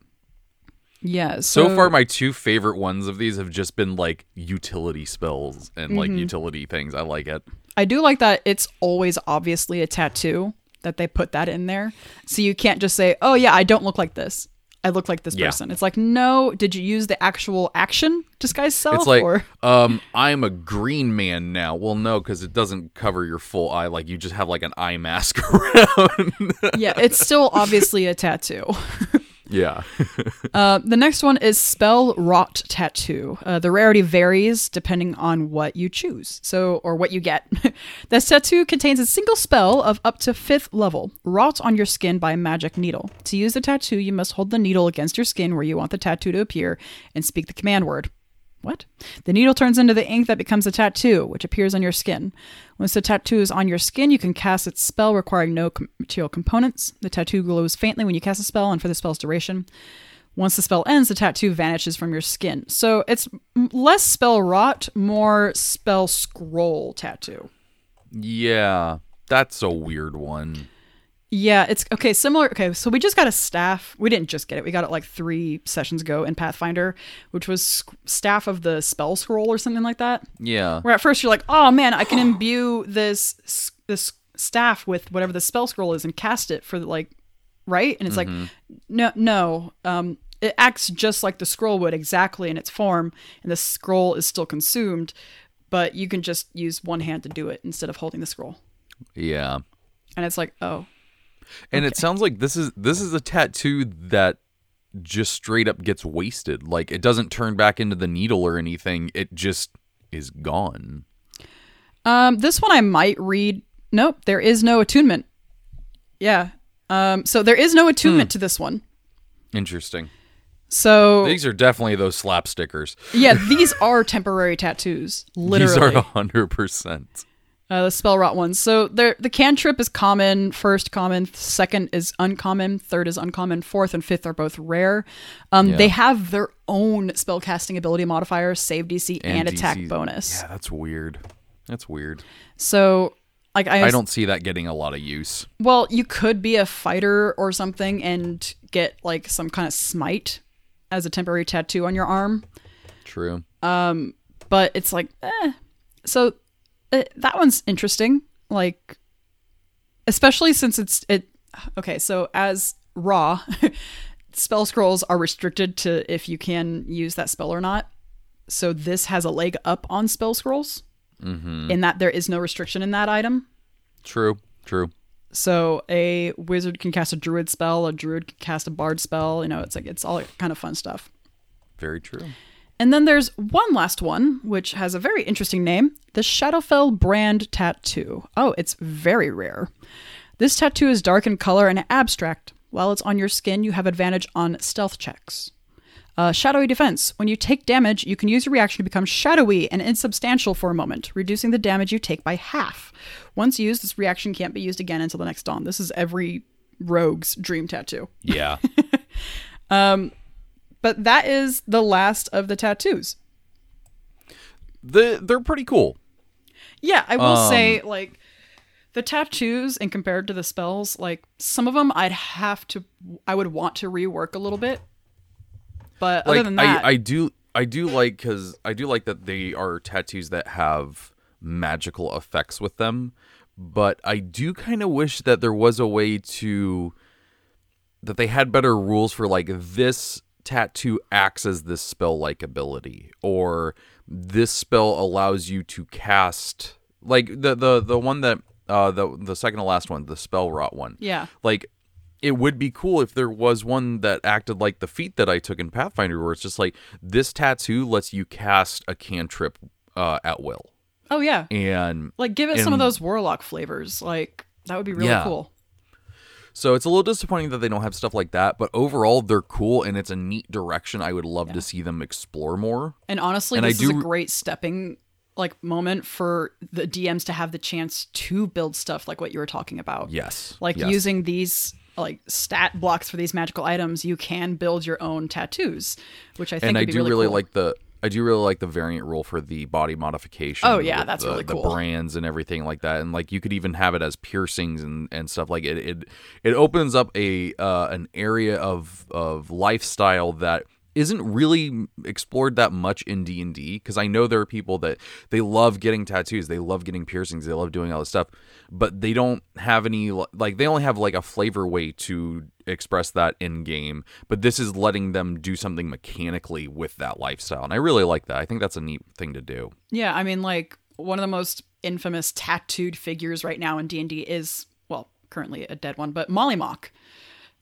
Yeah. So, So, far, my two favorite ones of these have just been like utility spells and like Mm-hmm. utility things. I like it. I do like that it's always obviously a tattoo that they put that in there. So you can't just say, "Oh yeah, I don't look like this." I look like this Yeah. person. It's like, no, did you use the actual action disguise self? It's like, or um, I'm a green man now. Well, no, because it doesn't cover your full eye. Like you just have like an eye mask around. yeah, it's still obviously a tattoo. yeah. Uh, the next one is spellwrought tattoo. Uh, the rarity varies depending on what you choose, so or what you get. this tattoo contains a single spell of up to fifth level, wrought on your skin by a magic needle. To use the tattoo, you must hold the needle against your skin where you want the tattoo to appear and speak the command word. What? The needle turns into the ink that becomes a tattoo, which appears on your skin. Once the tattoo is on your skin, you can cast its spell requiring no com- material components. The tattoo glows faintly when you cast a spell and for the spell's duration. Once the spell ends, the tattoo vanishes from your skin. So it's less spellwrought, more spell scroll tattoo. Yeah. That's a weird one. Yeah, it's okay. Similar. Okay, so we just got a staff. We didn't just get it. We got it like three sessions ago in Pathfinder, which was sc- staff of the spell scroll or something like that. Yeah. Where at first you're like, oh man, I can imbue this this staff with whatever the spell scroll is and cast it for like, right? And it's like, no, no. Um, it acts just like the scroll would exactly in its form, and the scroll is still consumed, but you can just use one hand to do it instead of holding the scroll. Yeah. And it's like, oh, And it sounds like this is this is a tattoo that just straight up gets wasted. Like it doesn't turn back into the needle or anything. It just is gone. Um, this one I might read. Nope, there is no attunement. Yeah. Um, so there is no attunement to this one. Interesting. So These are definitely those slap stickers. yeah, these are temporary tattoos. Literally, These are hundred percent. Uh, the spellwrought ones. So the cantrip is common, first common, second is uncommon, third is uncommon, fourth and fifth are both rare. Um, Yeah. They have their own spell casting ability modifier, save DC, and, attack DC's bonus. Yeah, that's weird. That's weird. So like I, I don't see that getting a lot of use. Well, you could be a fighter or something and get like some kind of smite as a temporary tattoo on your arm, True. Um, but it's like, eh. So uh, that one's interesting. Like, especially since it's it. Okay, so as raw, spell scrolls are restricted to if you can use that spell or not. So this has a leg up on spell scrolls, in that there is no restriction in that item. True. True. So a wizard can cast a druid spell, a druid can cast a bard spell. You know, it's like it's all kind of fun stuff. Very true. And then there's one last one, which has a very interesting name the Shadowfell Brand Tattoo. Oh, it's very rare. This tattoo is dark in color and abstract. While it's on your skin, you have advantage on stealth checks. Uh, shadowy defense. When you take damage, you can use your reaction to become shadowy and insubstantial for a moment, reducing the damage you take by half. Once used, this reaction can't be used again until the next dawn. This is every rogue's dream tattoo. Yeah. But that is the last of the tattoos. the they're pretty cool. Yeah, I will say um, like the tattoos and compared to the spells, like some of them I'd have to I would want to rework a little bit. But other like than that, I, I do I do like because I do like that they are tattoos that have magical effects with them, but I do kind of wish that there was a way to that they had better rules for like this tattoo acts as this spell like ability or this spell allows you to cast like the the the one that uh the the second to last one the spellwrought one yeah. like it would be cool if there was one that acted like the feat that I took in Pathfinder, where it's just like this tattoo lets you cast a cantrip uh, at will, Oh yeah. and Like give it some of those warlock flavors. Like that would be really Yeah. cool. So it's a little disappointing that they don't have stuff like that. But overall, they're cool, and it's a neat direction. I would love to see them explore more. And honestly, And I this is a great stepping like moment for the DMs to have the chance to build stuff like what you were talking about. Yes, Like yes. using these like stat blocks for these magical items, you can build your own tattoos, which I think and I do really, really cool. like the. I do really like the variant rule for the body modification. Oh, yeah, that's the, really the cool. brands and everything like that, and like you could even have it as piercings and, and stuff like it. It it opens up a uh, an area of of lifestyle that isn't really explored that much in D&D because I know there are people that they love getting tattoos, they love getting piercings, they love doing all this stuff, but they don't have any like they only have like a flavor way to express that in game, but this is letting them do something mechanically with that lifestyle. And I really like that. I think that's a neat thing to do. Yeah, I mean like one of the most infamous tattooed figures right now in D&D is well, currently a dead one, but Mollymauk.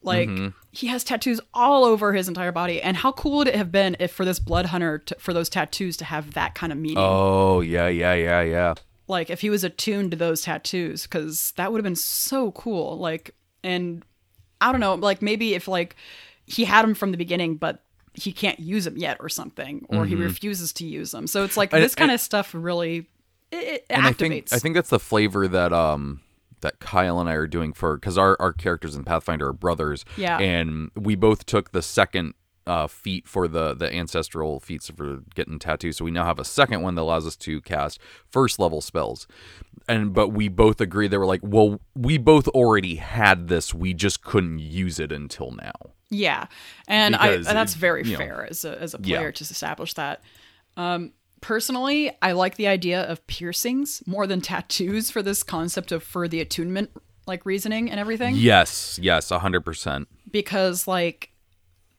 Like Mm-hmm. he has tattoos all over his entire body, and how cool would it have been if for this blood hunter to, for those tattoos to have that kind of meaning? Oh, yeah, yeah, yeah, yeah. like if he was attuned to those tattoos because that would have been so cool like and i don't know like maybe if like he had them from the beginning but he can't use them yet or something or he refuses to use them so it's like Mm-hmm. This kind of stuff really it, it and activates I think I think that's the flavor that um that Kyle and I are doing for because our our characters in Pathfinder are brothers. Yeah. and we both took the second uh feat for the the ancestral feats for getting tattoos. So we now have a second one that allows us to cast first level spells. And but we both agree they were like, well, we both already had this. We just couldn't use it until now. Yeah, and I and that's very you know, fair as a as a yeah. player to establish that. Um, personally, I like the idea of piercings more than tattoos for this concept of for the attunement like reasoning and everything. Yes, yes, a hundred percent. because like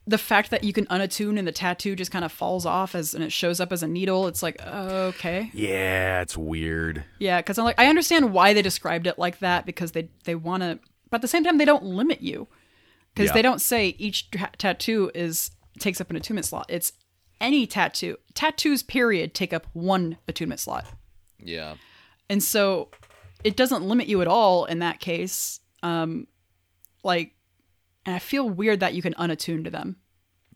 the fact that you can unattune and the tattoo just kind of falls off as and it shows up as a needle it's like okay Yeah, it's weird. yeah because i'm like i understand why they described it like that because they they want to but at the same time they don't limit you because Yeah. they don't say each ta- tattoo is takes up an attunement slot it's any tattoo tattoos period take up one attunement slot Yeah. and so it doesn't limit you at all in that case um like and i feel weird that you can unattune to them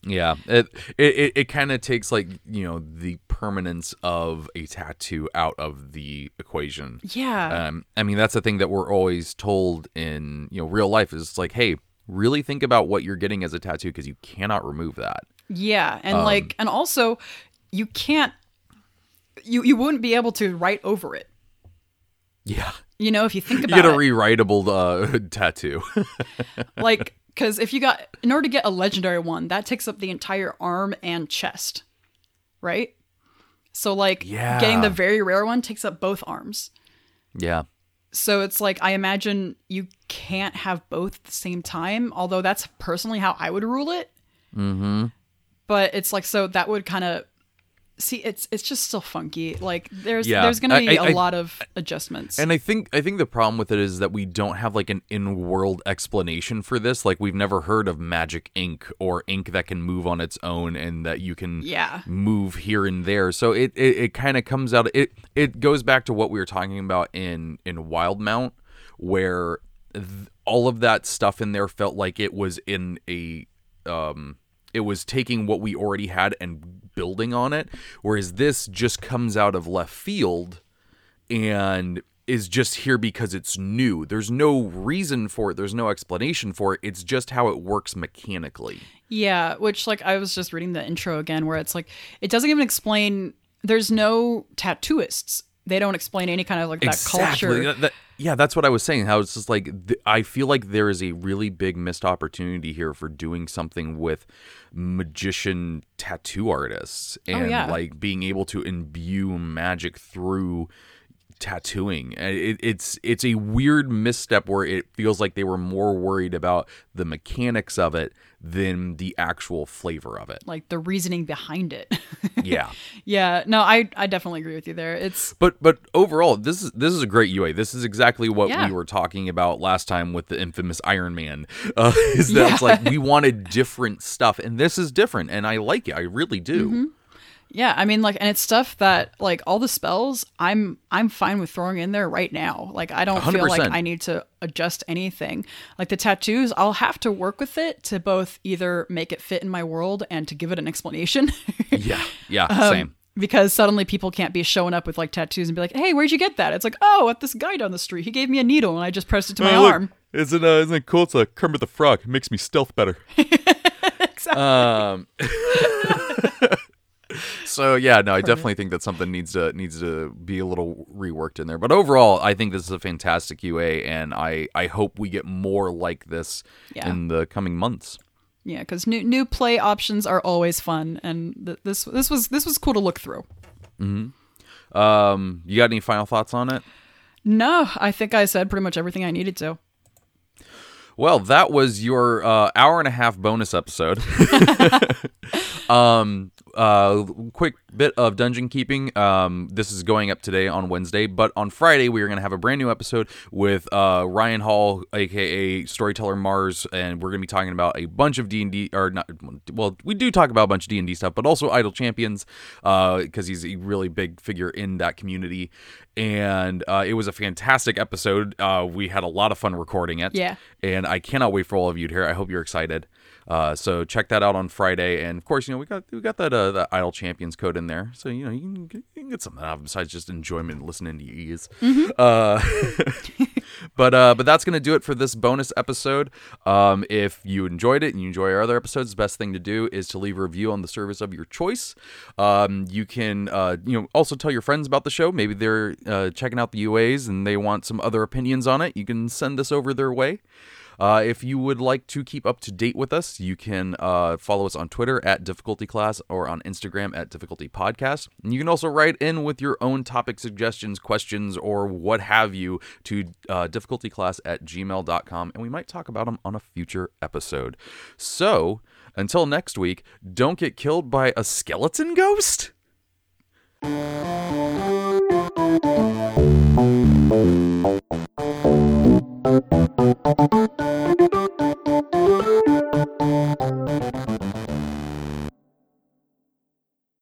Yeah, it it, it, kind of takes like you know the permanence of a tattoo out of the equation. yeah Um, I mean that's the thing that we're always told in you know real life is like, hey, really think about what you're getting as a tattoo because you cannot remove that. Yeah, and Um, like, and also, you can't, you you wouldn't be able to write over it. Yeah, You know, if you think about it. you get a it, rewritable uh, tattoo. like, because if you got, in order to get a legendary one, that takes up the entire arm and chest, right? So like, Yeah. getting the very rare one takes up both arms. yeah, So it's like I imagine you can't have both at the same time. Although that's personally how I would rule it. Mm-hmm. But it's like so that would kind of see it's it's just still funky. Like there's Yeah. there's gonna be I- a lot of adjustments. And I think I think the problem with it is that we don't have like an in-world explanation for this. Like we've never heard of magic ink or ink that can move on its own and that you can Yeah. move here and there. So it it, it kind of comes out it it goes back to what we were talking about in in Wildemount where th- all of that stuff in there felt like it was in a um it was taking what we already had and building on it whereas this just comes out of left field and is just here because it's new. There's no reason for it. There's no explanation for it. It's just how it works mechanically. yeah, which like I was just reading the intro again where it's like it doesn't even explain there's no tattooists. They don't explain any kind of like that culture. That- that- yeah, that's what I was saying. How it's just like th- I feel like there is a really big missed opportunity here for doing something with magician tattoo artists oh, and Oh, yeah. like being able to imbue magic through tattooing. And It, it's it's a weird misstep where it feels like they were more worried about the mechanics of it than the actual flavor of it. Like the reasoning behind it. Yeah. yeah, no, I I definitely agree with you there. It's But but overall, this is this is a great UA. This is exactly what Yeah. we were talking about last time with the infamous Iron Man. Uh, is that it's like we wanted different stuff, and this is different, and I like it. I really do. Mm-hmm. Yeah, I mean like and it's stuff that like all the spells I'm I'm fine with throwing in there right now. Like I don't feel like I need to adjust anything. Like the tattoos, I'll have to work with it to both either make it fit in my world and to give it an explanation. Yeah, yeah, Um, same. because suddenly people can't be showing up with like tattoos and be like, "Hey, where'd you get that?" It's like, "Oh, at this guy down the street. He gave me a needle and I just pressed it to my arm." isn't uh, isn't it cool? It's a Kermit the Frog. It makes me stealth better. Exactly. Um. so yeah, no, I definitely think that something needs to needs to be a little reworked in there. But overall, I think this is a fantastic UA, and I I hope we get more like this Yeah. in the coming months. Yeah, because new new play options are always fun, and th- this this was this was cool to look through. Hmm. Um, you got any final thoughts on it? No, I think I said pretty much everything I needed to. Well, that was your uh, hour and a half bonus episode. um, uh, quick bit of dungeon keeping. Um, this is going up today on Wednesday, but on Friday we are going to have a brand new episode with uh, Ryan Hall, aka Storyteller Mars, and we're going to be talking about a bunch of D and D, or not. Well, we do talk about a bunch of D and D stuff, but also Idle Champions, because he's a really big figure in that community. And uh, it was a fantastic episode. Uh, we had a lot of fun recording it. Yeah. And I cannot wait for all of you to hear. I hope you're excited. Uh, so check that out on Friday, and of course, you know we got we got that uh, that Idle Champions code in there, so you know you can, get- you can get something out of it besides just enjoyment listening to you. Uh, but uh, but that's gonna do it for this bonus episode. Um, if you enjoyed it and you enjoy our other episodes, the best thing to do is to leave a review on the service of your choice. Um, you can uh, you know also tell your friends about the show. Maybe they're uh, checking out the UAs and they want some other opinions on it. You can send this over their way. Uh, if you would like to keep up to date with us, you can uh, follow us on Twitter at Difficulty Class or on Instagram at Difficulty Podcast. And you can also write in with your own topic suggestions, questions, or what have you to uh, difficultyclass at gmail.com, and we might talk about them on a future episode. So until next week, don't get killed by a skeleton ghost? Thank you. Thank you.